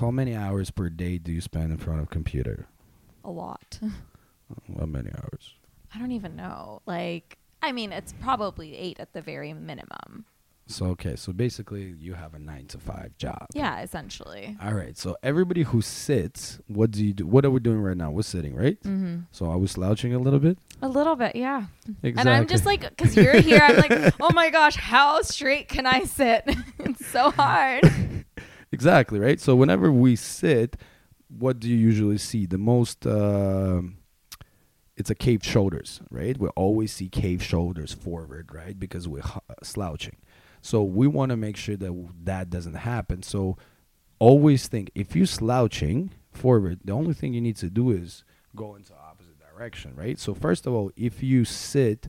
how many hours per day do you spend in front of a computer? A lot. How many hours? I don't even know. Like, I mean, it's probably eight at the very minimum. So okay, so basically you have a nine to five job. Yeah, essentially. All right. So everybody who sits, what do you do? What are we doing right now? We're sitting, right? Mm-hmm. So are we slouching a little bit? A little bit, yeah. Exactly. And I'm just like, because you're here, I'm like, oh my gosh, how straight can I sit? it's so hard. exactly right. So whenever we sit, what do you usually see? The most. um it's a caved shoulders, right? We always see caved shoulders forward, right? Because we're hu- slouching. So we want to make sure that that doesn't happen. So always think if you're slouching forward, the only thing you need to do is go into opposite direction, right? So first of all, if you sit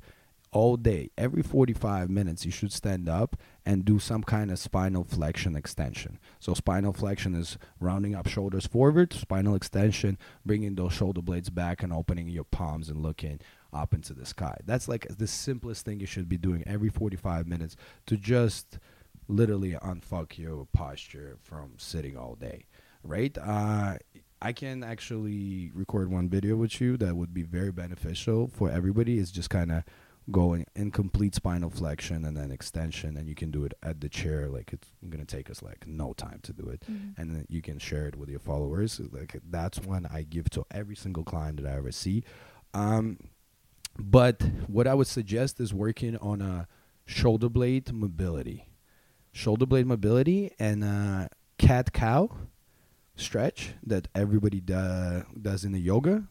all day, every 45 minutes, you should stand up and do some kind of spinal flexion extension. So spinal flexion is rounding up shoulders forward, spinal extension, bringing those shoulder blades back and opening your palms and looking up into the sky. That's like the simplest thing you should be doing every 45 minutes to just literally unfuck your posture from sitting all day, right? Uh, I can actually record one video with you that would be very beneficial for everybody. It's just kind of going in complete spinal flexion and then extension, and you can do it at the chair. Like it's gonna take us like no time to do it, Mm-hmm. and then you can share it with your followers. Like that's one I give to every single client that I ever see. Um, but what I would suggest is working on a shoulder blade mobility, shoulder blade mobility, and uh, cat cow stretch that everybody do, does in the yoga.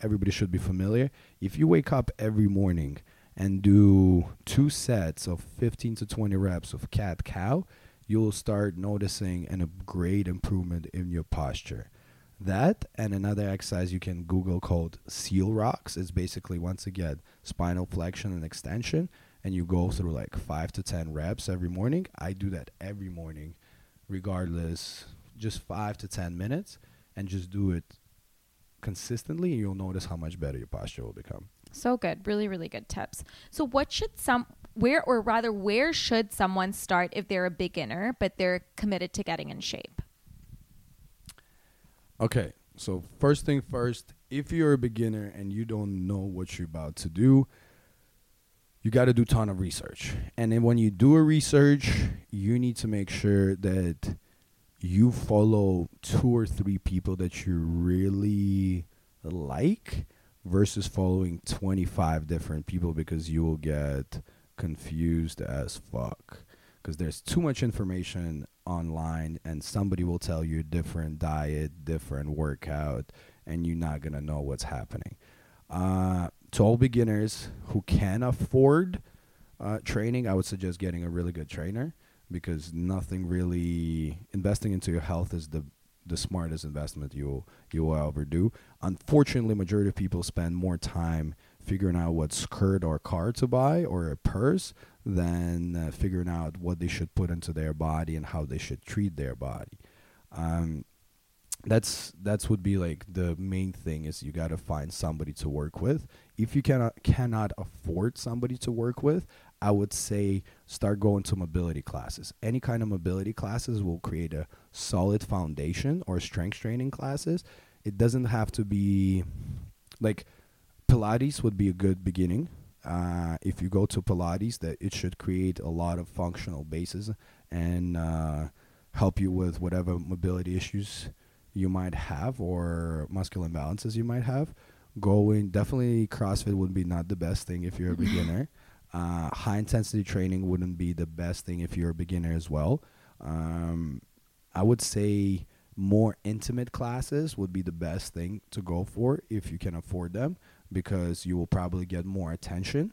Everybody should be familiar. If you wake up every morning and do two sets of 15 to 20 reps of cat cow, you'll start noticing an, a great improvement in your posture. That and another exercise you can Google called Seal Rocks is basically once again spinal flexion and extension, and you go through like five to ten reps every morning. I do that every morning, regardless, just five to ten minutes, and just do it consistently, and you'll notice how much better your posture will become. So good. Really, really good tips. So, what should some, where, or rather, where should someone start if they're a beginner, but they're committed to getting in shape? Okay, so first thing first, if you're a beginner and you don't know what you're about to do, you got to do ton of research. And then when you do a research, you need to make sure that you follow two or three people that you really like versus following 25 different people because you will get confused as fuck because there's too much information online and somebody will tell you different diet different workout and you're not to know what's happening uh, to all beginners who can afford uh, training i would suggest getting a really good trainer because nothing really investing into your health is the the smartest investment you you will ever do. Unfortunately, majority of people spend more time figuring out what skirt or car to buy or a purse than uh, figuring out what they should put into their body and how they should treat their body. Um, that's that's would be like the main thing is you got to find somebody to work with. If you cannot cannot afford somebody to work with, I would say start going to mobility classes. Any kind of mobility classes will create a solid foundation or strength training classes. It doesn't have to be like Pilates would be a good beginning. Uh, if you go to Pilates, that it should create a lot of functional bases and uh, help you with whatever mobility issues you might have or muscular imbalances you might have. Going definitely CrossFit would be not the best thing if you're a beginner. Uh, high intensity training wouldn't be the best thing if you're a beginner as well. Um, I would say more intimate classes would be the best thing to go for if you can afford them because you will probably get more attention.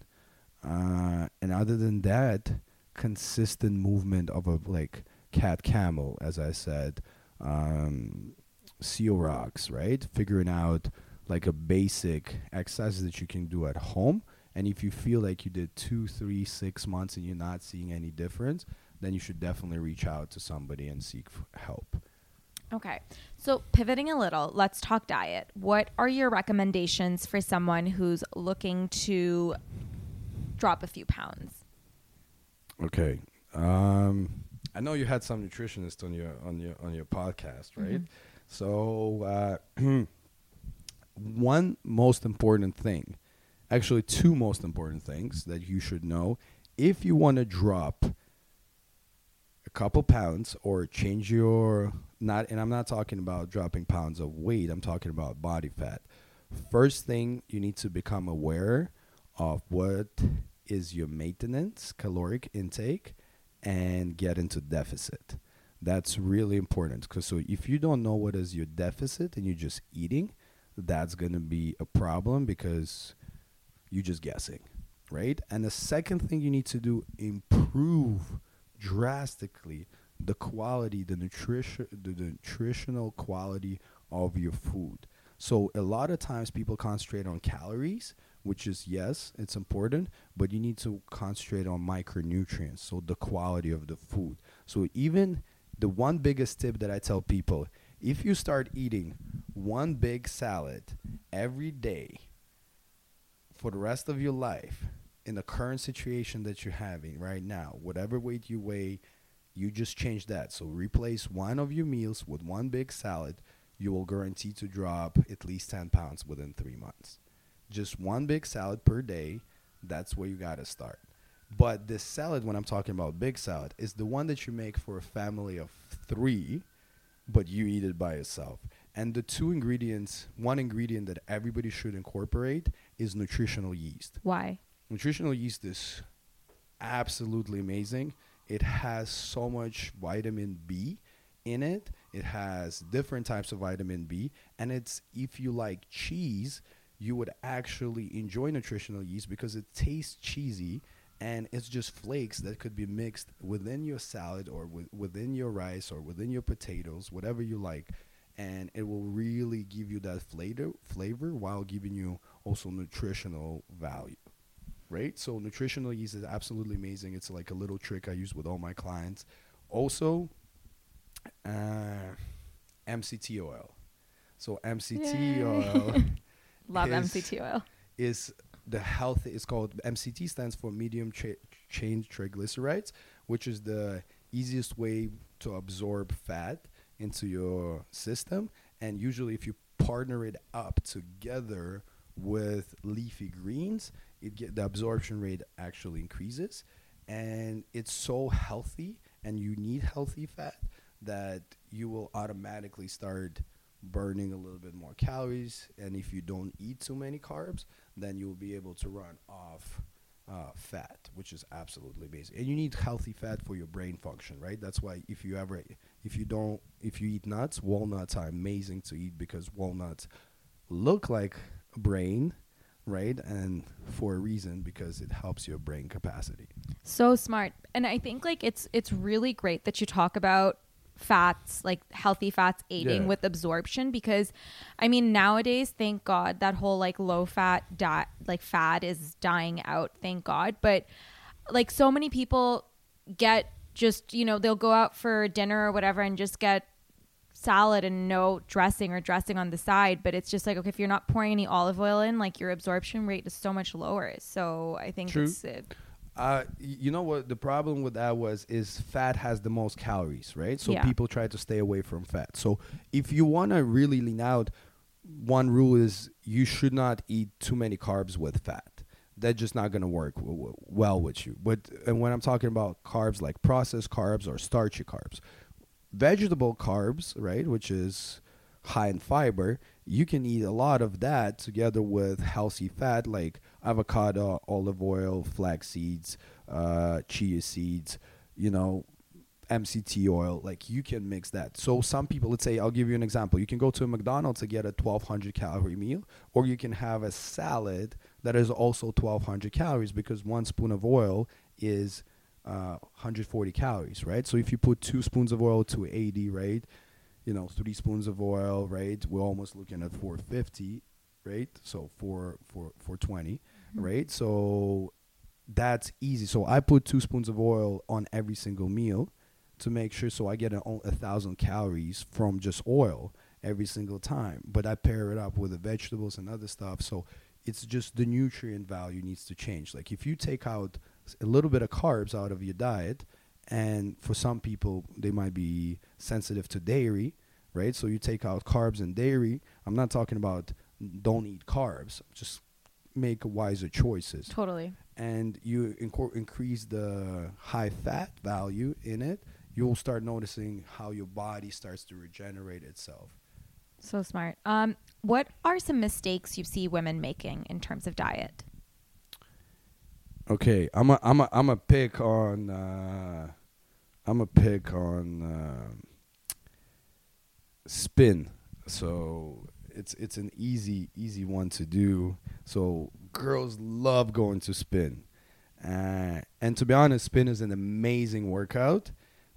Uh, and other than that, consistent movement of a like cat camel, as I said, um, seal rocks, right? Figuring out like a basic exercise that you can do at home. And if you feel like you did two, three, six months and you're not seeing any difference, then you should definitely reach out to somebody and seek help. Okay. So, pivoting a little, let's talk diet. What are your recommendations for someone who's looking to drop a few pounds? Okay. Um, I know you had some nutritionists on your on your on your podcast, right? Mm-hmm. So, uh, one most important thing, actually, two most important things that you should know if you want to drop a couple pounds or change your not and I'm not talking about dropping pounds of weight, I'm talking about body fat. First thing you need to become aware of what is your maintenance caloric intake and get into deficit. That's really important because so if you don't know what is your deficit and you're just eating, that's going to be a problem because you're just guessing, right? And the second thing you need to do improve drastically the quality, the nutrition, the nutritional quality of your food. So a lot of times people concentrate on calories, which is yes, it's important, but you need to concentrate on micronutrients, so the quality of the food. So even the one biggest tip that I tell people, if you start eating one big salad every day for the rest of your life in the current situation that you're having right now, whatever weight you weigh, you just change that. So replace one of your meals with one big salad. You will guarantee to drop at least 10 pounds within three months. Just one big salad per day. That's where you got to start. But this salad, when I'm talking about big salad, is the one that you make for a family of three, but you eat it by yourself. And the two ingredients, one ingredient that everybody should incorporate is nutritional yeast. Why? Nutritional yeast is absolutely amazing it has so much vitamin B in it. It has different types of vitamin B, and it's if you like cheese, you would actually enjoy nutritional yeast because it tastes cheesy and it's just flakes that could be mixed within your salad or with, within your rice or within your potatoes, whatever you like, and it will really give you that flavor flavor while giving you also nutritional value right? So nutritional yeast is absolutely amazing. It's like a little trick I use with all my clients. Also, uh, MCT oil. So MCT Yay. oil. Love is, MCT oil. Is the health? It's called MCT stands for medium cha- chain triglycerides, which is the easiest way to absorb fat into your system. And usually, if you partner it up together with leafy greens, it get the absorption rate actually increases, and it's so healthy, and you need healthy fat that you will automatically start burning a little bit more calories. And if you don't eat too many carbs, then you will be able to run off uh, fat, which is absolutely amazing. And you need healthy fat for your brain function, right? That's why if you ever, if you don't, if you eat nuts, walnuts are amazing to eat because walnuts look like brain right? And for a reason because it helps your brain capacity. So smart. And I think like it's it's really great that you talk about fats like healthy fats aiding yeah. with absorption because i mean nowadays thank god that whole like low fat diet like fad is dying out thank god but like so many people get just you know they'll go out for dinner or whatever and just get salad and no dressing or dressing on the side but it's just like okay if you're not pouring any olive oil in like your absorption rate is so much lower so i think True. it's it, uh, you know what the problem with that was is fat has the most calories right so yeah. people try to stay away from fat so if you want to really lean out one rule is you should not eat too many carbs with fat. That's just not going to work w- w- well with you. But and when I'm talking about carbs like processed carbs or starchy carbs, vegetable carbs, right, which is high in fiber, you can eat a lot of that together with healthy fat like avocado, olive oil, flax seeds, uh, chia seeds, you know, MCT oil. Like you can mix that. So some people, let's say, I'll give you an example. You can go to a McDonald's to get a 1200 calorie meal, or you can have a salad that is also 1200 calories because one spoon of oil is uh, 140 calories, right? So if you put two spoons of oil to 80, right? You know, three spoons of oil, right? We're almost looking at 450, right? So four, four, 420, Mm-hmm. right? So that's easy. So I put two spoons of oil on every single meal to make sure so I get a, a thousand calories from just oil every single time. But I pair it up with the vegetables and other stuff. So it's just the nutrient value needs to change. Like if you take out a little bit of carbs out of your diet, and for some people they might be sensitive to dairy, right? So you take out carbs and dairy. I'm not talking about don't eat carbs. Just make wiser choices Totally. and you incor- increase the high fat value in it, you'll start noticing how your body starts to regenerate itself. So smart. Um, what are some mistakes you see women making in terms of diet? Okay, I'm a I'm a I'm a pick on uh, I'm a pick on uh, spin. So it's it's an easy easy one to do. So girls love going to spin, uh, and to be honest, spin is an amazing workout.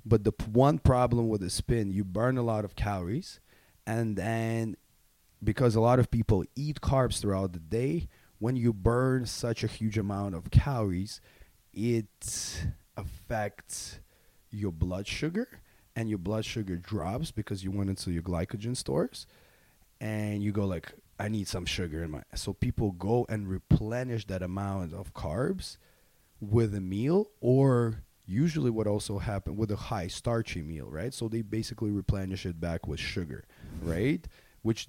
But the p- one problem with the spin, you burn a lot of calories, and then because a lot of people eat carbs throughout the day, when you burn such a huge amount of calories, it affects your blood sugar, and your blood sugar drops because you went into your glycogen stores, and you go like, I need some sugar in my. So people go and replenish that amount of carbs with a meal, or usually what also happen with a high starchy meal, right? So they basically replenish it back with sugar, right? Which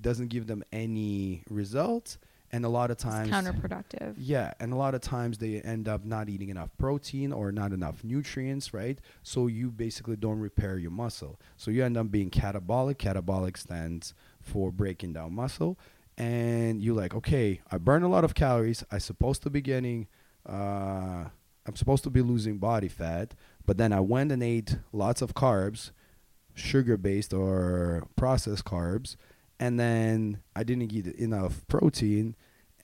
doesn't give them any results, and a lot of It's times counterproductive. yeah, and a lot of times they end up not eating enough protein or not enough nutrients, right? So you basically don't repair your muscle. So you end up being catabolic. Catabolic stands for breaking down muscle. And you're like, okay, I burn a lot of calories. I'm supposed to be getting, uh, I'm supposed to be losing body fat, but then I went and ate lots of carbs, sugar based or processed carbs, and then I didn't get enough protein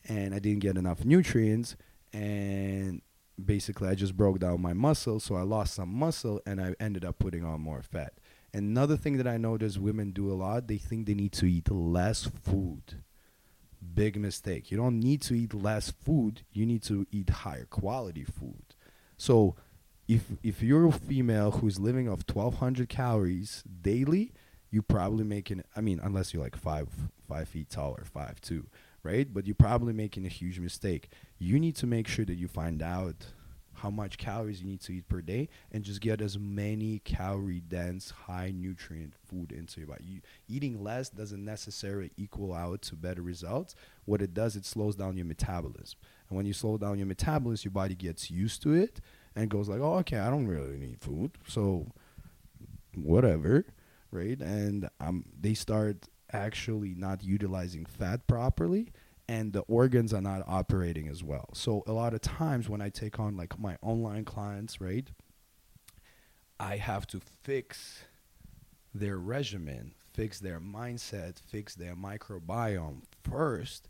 and I didn't get enough nutrients and basically I just broke down my muscle so I lost some muscle and I ended up putting on more fat. Another thing that I notice women do a lot, they think they need to eat less food. Big mistake. You don't need to eat less food, you need to eat higher quality food. So if if you're a female who's living off 1200 calories daily, you probably making I mean unless you're like 5 5 feet tall or 5 2 right? But you're probably making a huge mistake. You need to make sure that you find out how much calories you need to eat per day and just get as many calorie dense, high nutrient food into your body. You, eating less doesn't necessarily equal out to better results. What it does, it slows down your metabolism. And when you slow down your metabolism, your body gets used to it and goes like, "Oh, okay, I don't really need food." So whatever, right? And um they start actually not utilizing fat properly and the organs are not operating as well. So a lot of times when I take on like my online clients, right? I have to fix their regimen, fix their mindset, fix their microbiome first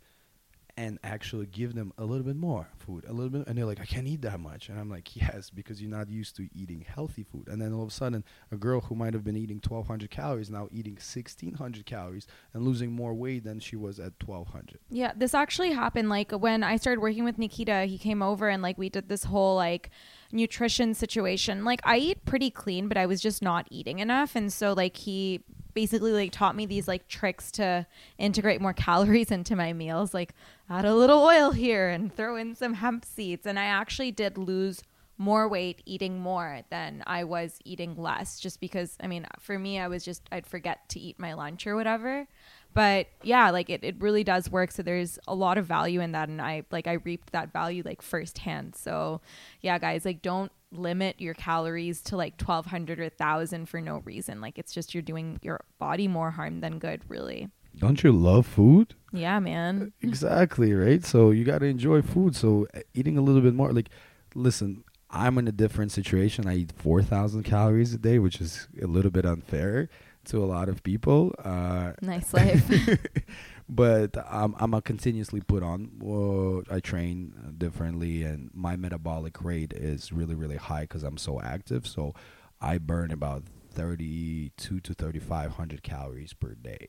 and actually give them a little bit more food, a little bit and they're like I can't eat that much. And I'm like, "Yes, because you're not used to eating healthy food." And then all of a sudden, a girl who might have been eating 1200 calories now eating 1600 calories and losing more weight than she was at 1200. Yeah, this actually happened like when I started working with Nikita, he came over and like we did this whole like nutrition situation. Like I eat pretty clean, but I was just not eating enough and so like he basically like taught me these like tricks to integrate more calories into my meals, like add a little oil here and throw in some hemp seeds and I actually did lose more weight eating more than I was eating less just because I mean for me I was just I'd forget to eat my lunch or whatever but yeah, like it, it really does work. So there's a lot of value in that. And I like, I reaped that value like firsthand. So yeah, guys, like don't limit your calories to like 1200 or 1000 for no reason. Like it's just, you're doing your body more harm than good, really. Don't you love food? Yeah, man. exactly, right? So you got to enjoy food. So eating a little bit more like listen, I'm in a different situation. I eat 4,000 calories a day, which is a little bit unfair to a lot of people. Uh, nice life. but I'm I'm a continuously put on. Well, I train differently, and my metabolic rate is really really high because I'm so active. So I burn about 32 to 3,500 calories per day.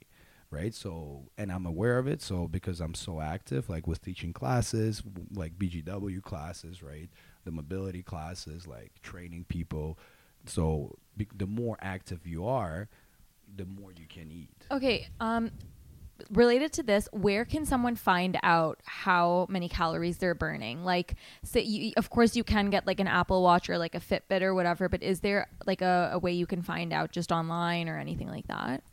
Right. So, and I'm aware of it. So, because I'm so active, like with teaching classes, like BGW classes, right? The mobility classes, like training people. So, be- the more active you are, the more you can eat. Okay. Um, related to this, where can someone find out how many calories they're burning? Like, say, you, of course, you can get like an Apple Watch or like a Fitbit or whatever, but is there like a, a way you can find out just online or anything like that?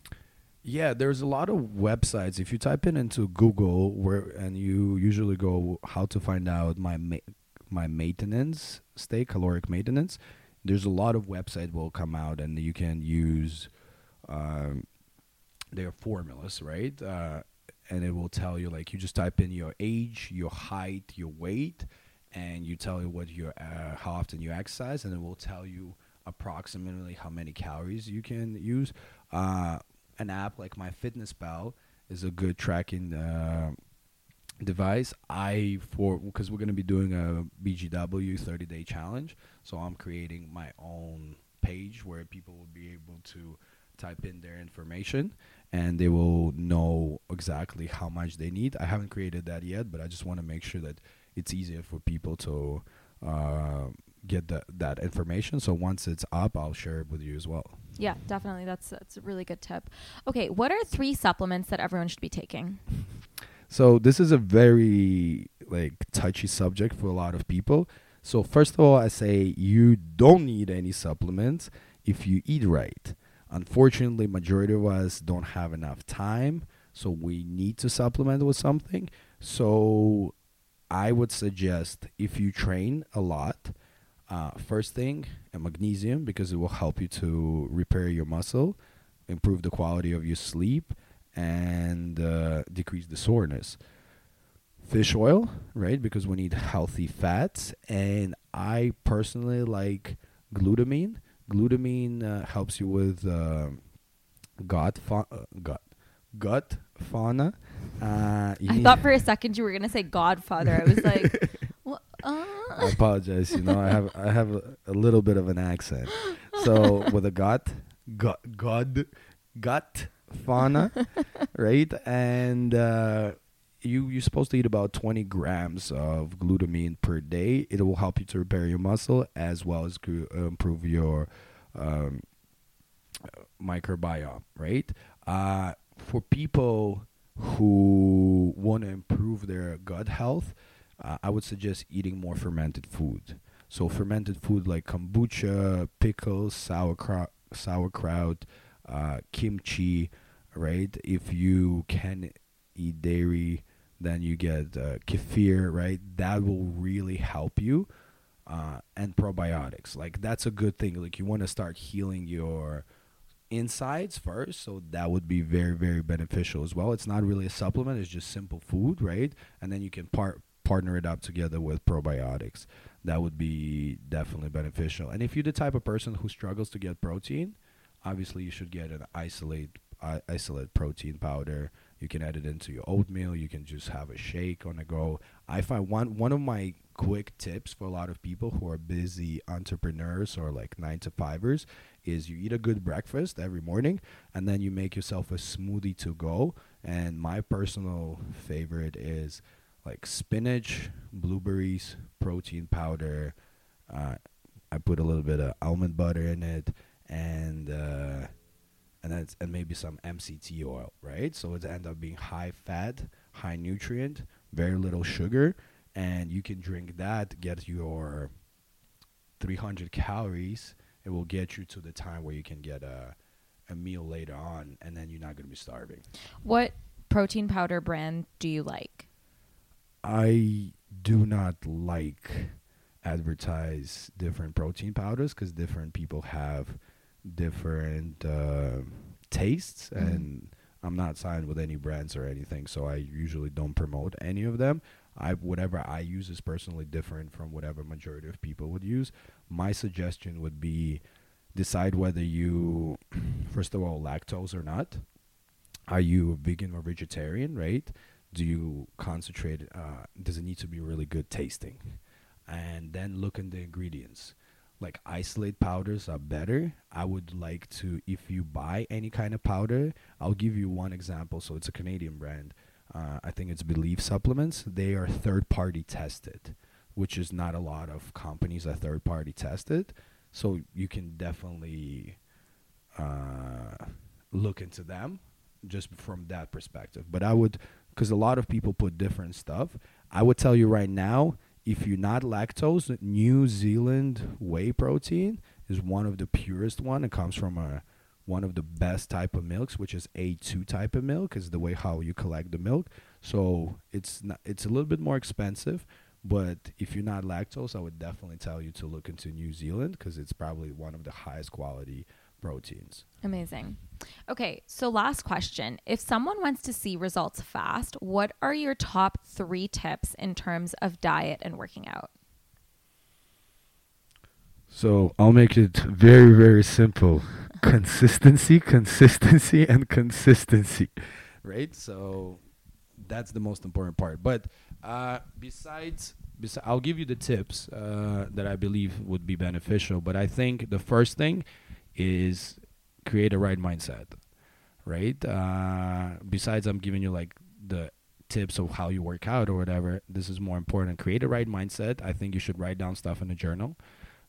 Yeah, there's a lot of websites. If you type in into Google, where and you usually go how to find out my ma- my maintenance state, caloric maintenance. There's a lot of website will come out, and you can use um, their formulas, right? Uh, and it will tell you like you just type in your age, your height, your weight, and you tell you what your uh, how often you exercise, and it will tell you approximately how many calories you can use. Uh, an app like My Fitness MyFitnessPal is a good tracking uh, device. I for because we're gonna be doing a BGW 30 day challenge, so I'm creating my own page where people will be able to type in their information and they will know exactly how much they need. I haven't created that yet, but I just want to make sure that it's easier for people to uh, get that that information. So once it's up, I'll share it with you as well. Yeah, definitely. That's that's a really good tip. Okay, what are three supplements that everyone should be taking? So this is a very like touchy subject for a lot of people. So first of all, I say you don't need any supplements if you eat right. Unfortunately, majority of us don't have enough time, so we need to supplement with something. So I would suggest if you train a lot, uh, first thing, a magnesium because it will help you to repair your muscle, improve the quality of your sleep, and uh, decrease the soreness. Fish oil, right? Because we need healthy fats, and I personally like glutamine glutamine uh, helps you with uh, gut, fa- uh, gut, gut fauna. Uh, I thought for a second you were gonna say Godfather. I was like, well, uh. I apologize. You know, I have I have a, a little bit of an accent. So with a gut, gut, gut, gut fauna, right? And uh, you you're supposed to eat about 20 grams of glutamine per day. It will help you to repair your muscle as well as uh, improve your um, microbiome. Right? Uh, for people who want to improve their gut health, uh, I would suggest eating more fermented food. So fermented food like kombucha, pickles, sauerkraut, sauerkraut, uh, kimchi, right? If you can eat dairy, then you get uh, kefir, right? That will really help you. Uh, and probiotics, like that's a good thing. Like you want to start healing your insides first, so that would be very very beneficial as well. It's not really a supplement; it's just simple food, right? And then you can part partner it up together with probiotics. That would be definitely beneficial. And if you're the type of person who struggles to get protein, obviously you should get an isolate uh, isolate protein powder you can add it into your oatmeal. You can just have a shake on the go. I find one one of my quick tips for a lot of people who are busy entrepreneurs or like nine to fivers is you eat a good breakfast every morning and then you make yourself a smoothie to go. And my personal favorite is like spinach, blueberries, protein powder. Uh, I put a little bit of almond butter in it and. Uh, and then and maybe some MCT oil, right? So it end up being high fat, high nutrient, very little sugar, and you can drink that, get your 300 calories. It will get you to the time where you can get a a meal later on, and then you're not going to be starving. What protein powder brand do you like? I do not like advertise different protein powders because different people have different uh, tastes Mhm. and I'm not signed with any brands or anything, so I usually don't promote any of them. I whatever I use is personally different from whatever majority of people would use. My suggestion would be decide whether you first of all lactose or not. Are you a vegan or vegetarian, right? Do you concentrate uh, does it need to be really good tasting? And then look in the ingredients like isolate powders are better. I would like to, if you buy any kind of powder, I'll give you one example. So it's a Canadian brand. Uh, I think it's Believe Supplements. They are third party tested, which is not a lot of companies are third party tested. So you can definitely uh, look into them just from that perspective. But I would, because a lot of people put different stuff. I would tell you right now, if you're not lactose, New Zealand whey protein is one of the purest one. It comes from a one of the best type of milks, which is A2 type of milk, is the way how you collect the milk. So it's not, it's a little bit more expensive, but if you're not lactose, I would definitely tell you to look into New Zealand because it's probably one of the highest quality proteins. Amazing. Okay, so last question. If someone wants to see results fast, what are your top three tips in terms of diet and working out? So I'll make it very, very simple. consistency, consistency, and consistency. Right? So that's the most important part. But uh, besides, besides, I'll give you the tips uh, that I believe would be beneficial. But I think the first thing is create a right mindset. Right? Uh, besides, I'm giving you like the tips of how you work out or whatever. This is more important. Create a right mindset. I think you should write down stuff in a journal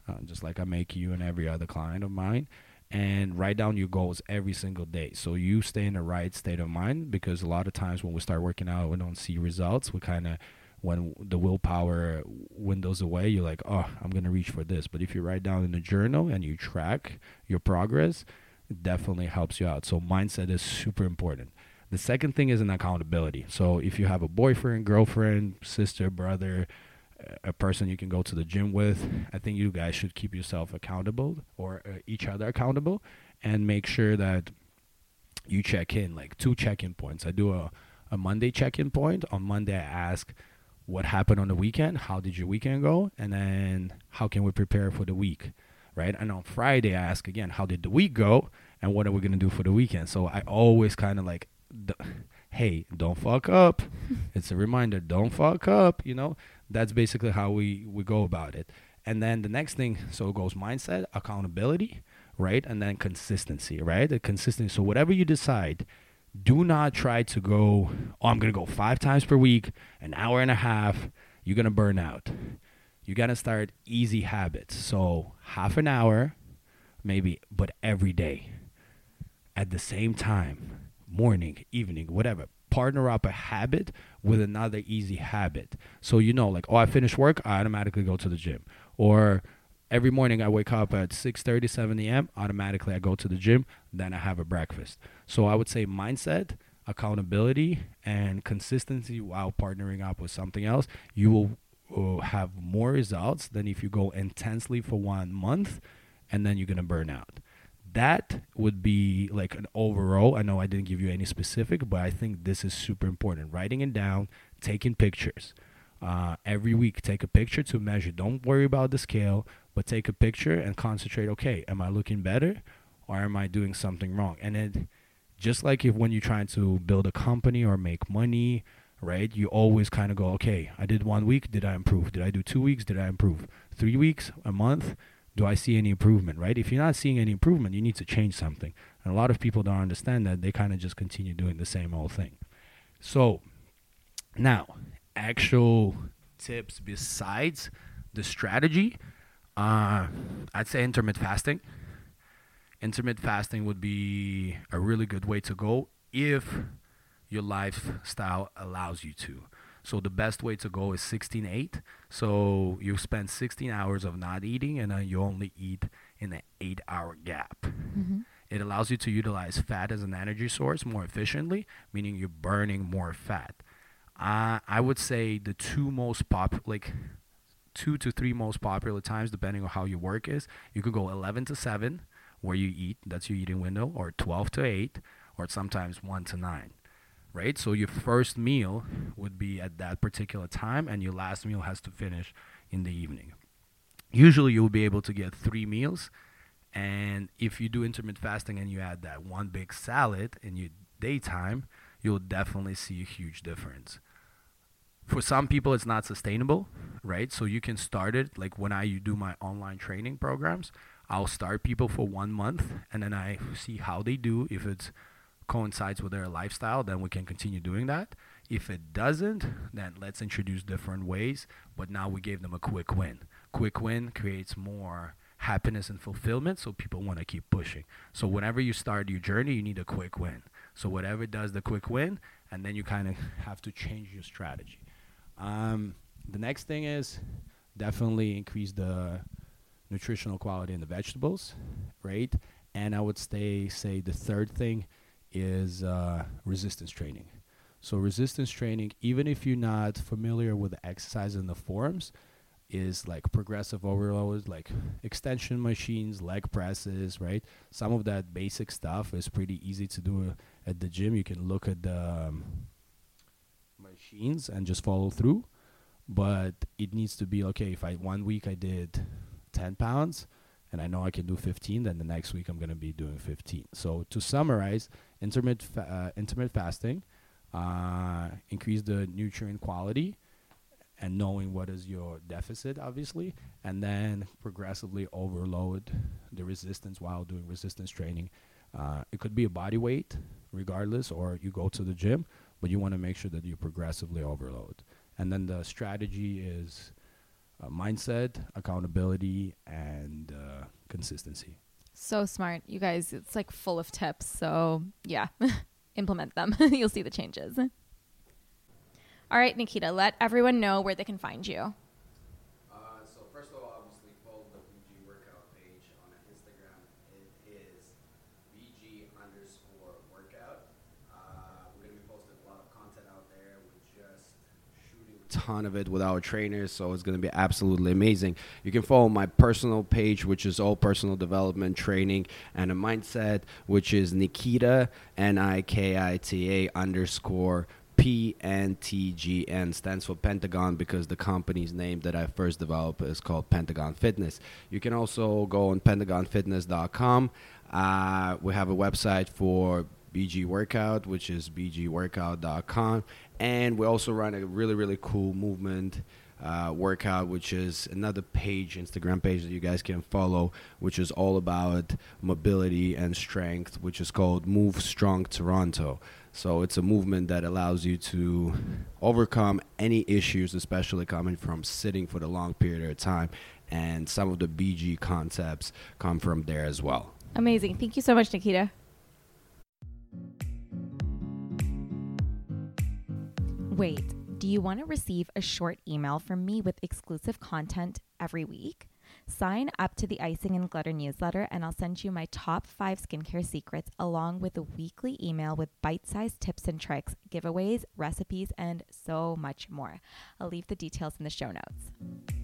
uh, just like I make you and every other client of mine, and write down your goals every single day. So you stay in the right state of mind because a lot of times when we start working out, we don't see results. We kind of, when the willpower windows away, you're like, oh, I'm going to reach for this. But if you write down in a journal and you track your progress, it definitely helps you out. So mindset is super important. The second thing is an accountability. So if you have a boyfriend, girlfriend, sister, brother, a person you can go to the gym with. I think you guys should keep yourself accountable or uh, each other accountable and make sure that you check in like two check-in points. I do a, a Monday check-in point. On Monday I ask what happened on the weekend, how did your weekend go, and then how can we prepare for the week, right? And on Friday I ask again, how did the week go and what are we going to do for the weekend? So I always kind of like hey, don't fuck up. it's a reminder, don't fuck up, you know? that's basically how we we go about it and then the next thing so it goes mindset accountability right and then consistency right the consistency so whatever you decide do not try to go oh i'm gonna go five times per week an hour and a half you're gonna burn out you gotta start easy habits so half an hour maybe but every day at the same time morning evening whatever partner up a habit with another easy habit. So you know, like, oh, I finish work, I automatically go to the gym. Or every morning I wake up at 6:30, 7 a.m. Automatically I go to the gym. Then I have a breakfast. So I would say mindset, accountability, and consistency while partnering up with something else. You will uh, have more results than if you go intensely for one month, and then you're gonna burn out that would be like an overall. I know I didn't give you any specific, but I think this is super important. Writing it down, taking pictures. Uh, every week, take a picture to measure. Don't worry about the scale, but take a picture and concentrate. Okay, am I looking better, or am I doing something wrong? And then, just like if when you're trying to build a company or make money, right? You always kind of go, okay, I did one week, did I improve? Did I do two weeks? Did I improve? Three weeks, a month? do I see any improvement, right? If you're not seeing any improvement, you need to change something. And a lot of people don't understand that. They kind of just continue doing the same old thing. So, now, actual tips besides the strategy, uh, I'd say intermittent fasting. Intermittent fasting would be a really good way to go if your lifestyle allows you to. So the best way to go is 16 8. So you spend 16 hours of not eating and then you only eat in an 8 hour gap. Mm-hmm. It allows you to utilize fat as an energy source more efficiently, meaning you're burning more fat. Uh, I would say the two most pop like two to three most popular times, depending on how your work is. You could go 11 to 7, where you eat, that's your eating window, or 12 to 8, or sometimes 1 to 9, right? So your first meal would be at that particular time, and your last meal has to finish in the evening. Usually, you'll be able to get three meals. And if you do intermittent fasting and you add that one big salad in your daytime, you'll definitely see a huge difference for some people it's not sustainable right? So you can start it like when i do my online training programs i'll start people for one month and then i see how they do. If it coincides with their lifestyle then we can continue doing that. If it doesn't then let's introduce different ways but now we gave them a quick win. Quick win creates more happiness and fulfillment so people want to keep pushing. So whenever you start your journey you need a quick win. So whatever does the quick win and then you kind of have to change your strategy um, the next thing is definitely increase the nutritional quality in the vegetables, right? And I would say say the third thing is uh, resistance training. So resistance training, even if you're not familiar with the exercise in the forms, is like progressive overload, like extension machines, leg presses, right? Some of that basic stuff is pretty easy to do at the gym. You can look at the um, and just follow through. But it needs to be okay. If I one week I did 10 pounds and I know I can do 15, then the next week I'm going to be doing 15. So to summarize, intermittent fa- uh, intermittent fasting, uh, increase the nutrient quality, and knowing what is your deficit, obviously, and then progressively overload the resistance while doing resistance training. Uh, it could be a body weight, regardless, or you go to the gym, but you want to make sure that you progressively overload. And then the strategy is uh, mindset, accountability, and uh, consistency. So smart. You guys, it's like full of tips. So, yeah, implement them. You'll see the changes. All right, Nikita, let everyone know where they can find you. Ton of it with our trainers, so it's going to be absolutely amazing. You can follow my personal page, which is all personal development training and a mindset, which is Nikita N I K I T A underscore PNTGN stands for Pentagon because the company's name that I first developed is called Pentagon Fitness. You can also go on pentagonfitness.com. Uh, we have a website for BG Workout, which is bgworkout.com. And we also run a really, really cool movement uh, workout, which is another page, Instagram page that you guys can follow, which is all about mobility and strength, which is called Move Strong Toronto. So it's a movement that allows you to overcome any issues, especially coming from sitting for the long period of time. And some of the BG concepts come from there as well. Amazing. Thank you so much, Nikita. Wait, do you want to receive a short email from me with exclusive content every week? Sign up to the Icing and Glitter newsletter, and I'll send you my top five skincare secrets along with a weekly email with bite sized tips and tricks, giveaways, recipes, and so much more. I'll leave the details in the show notes.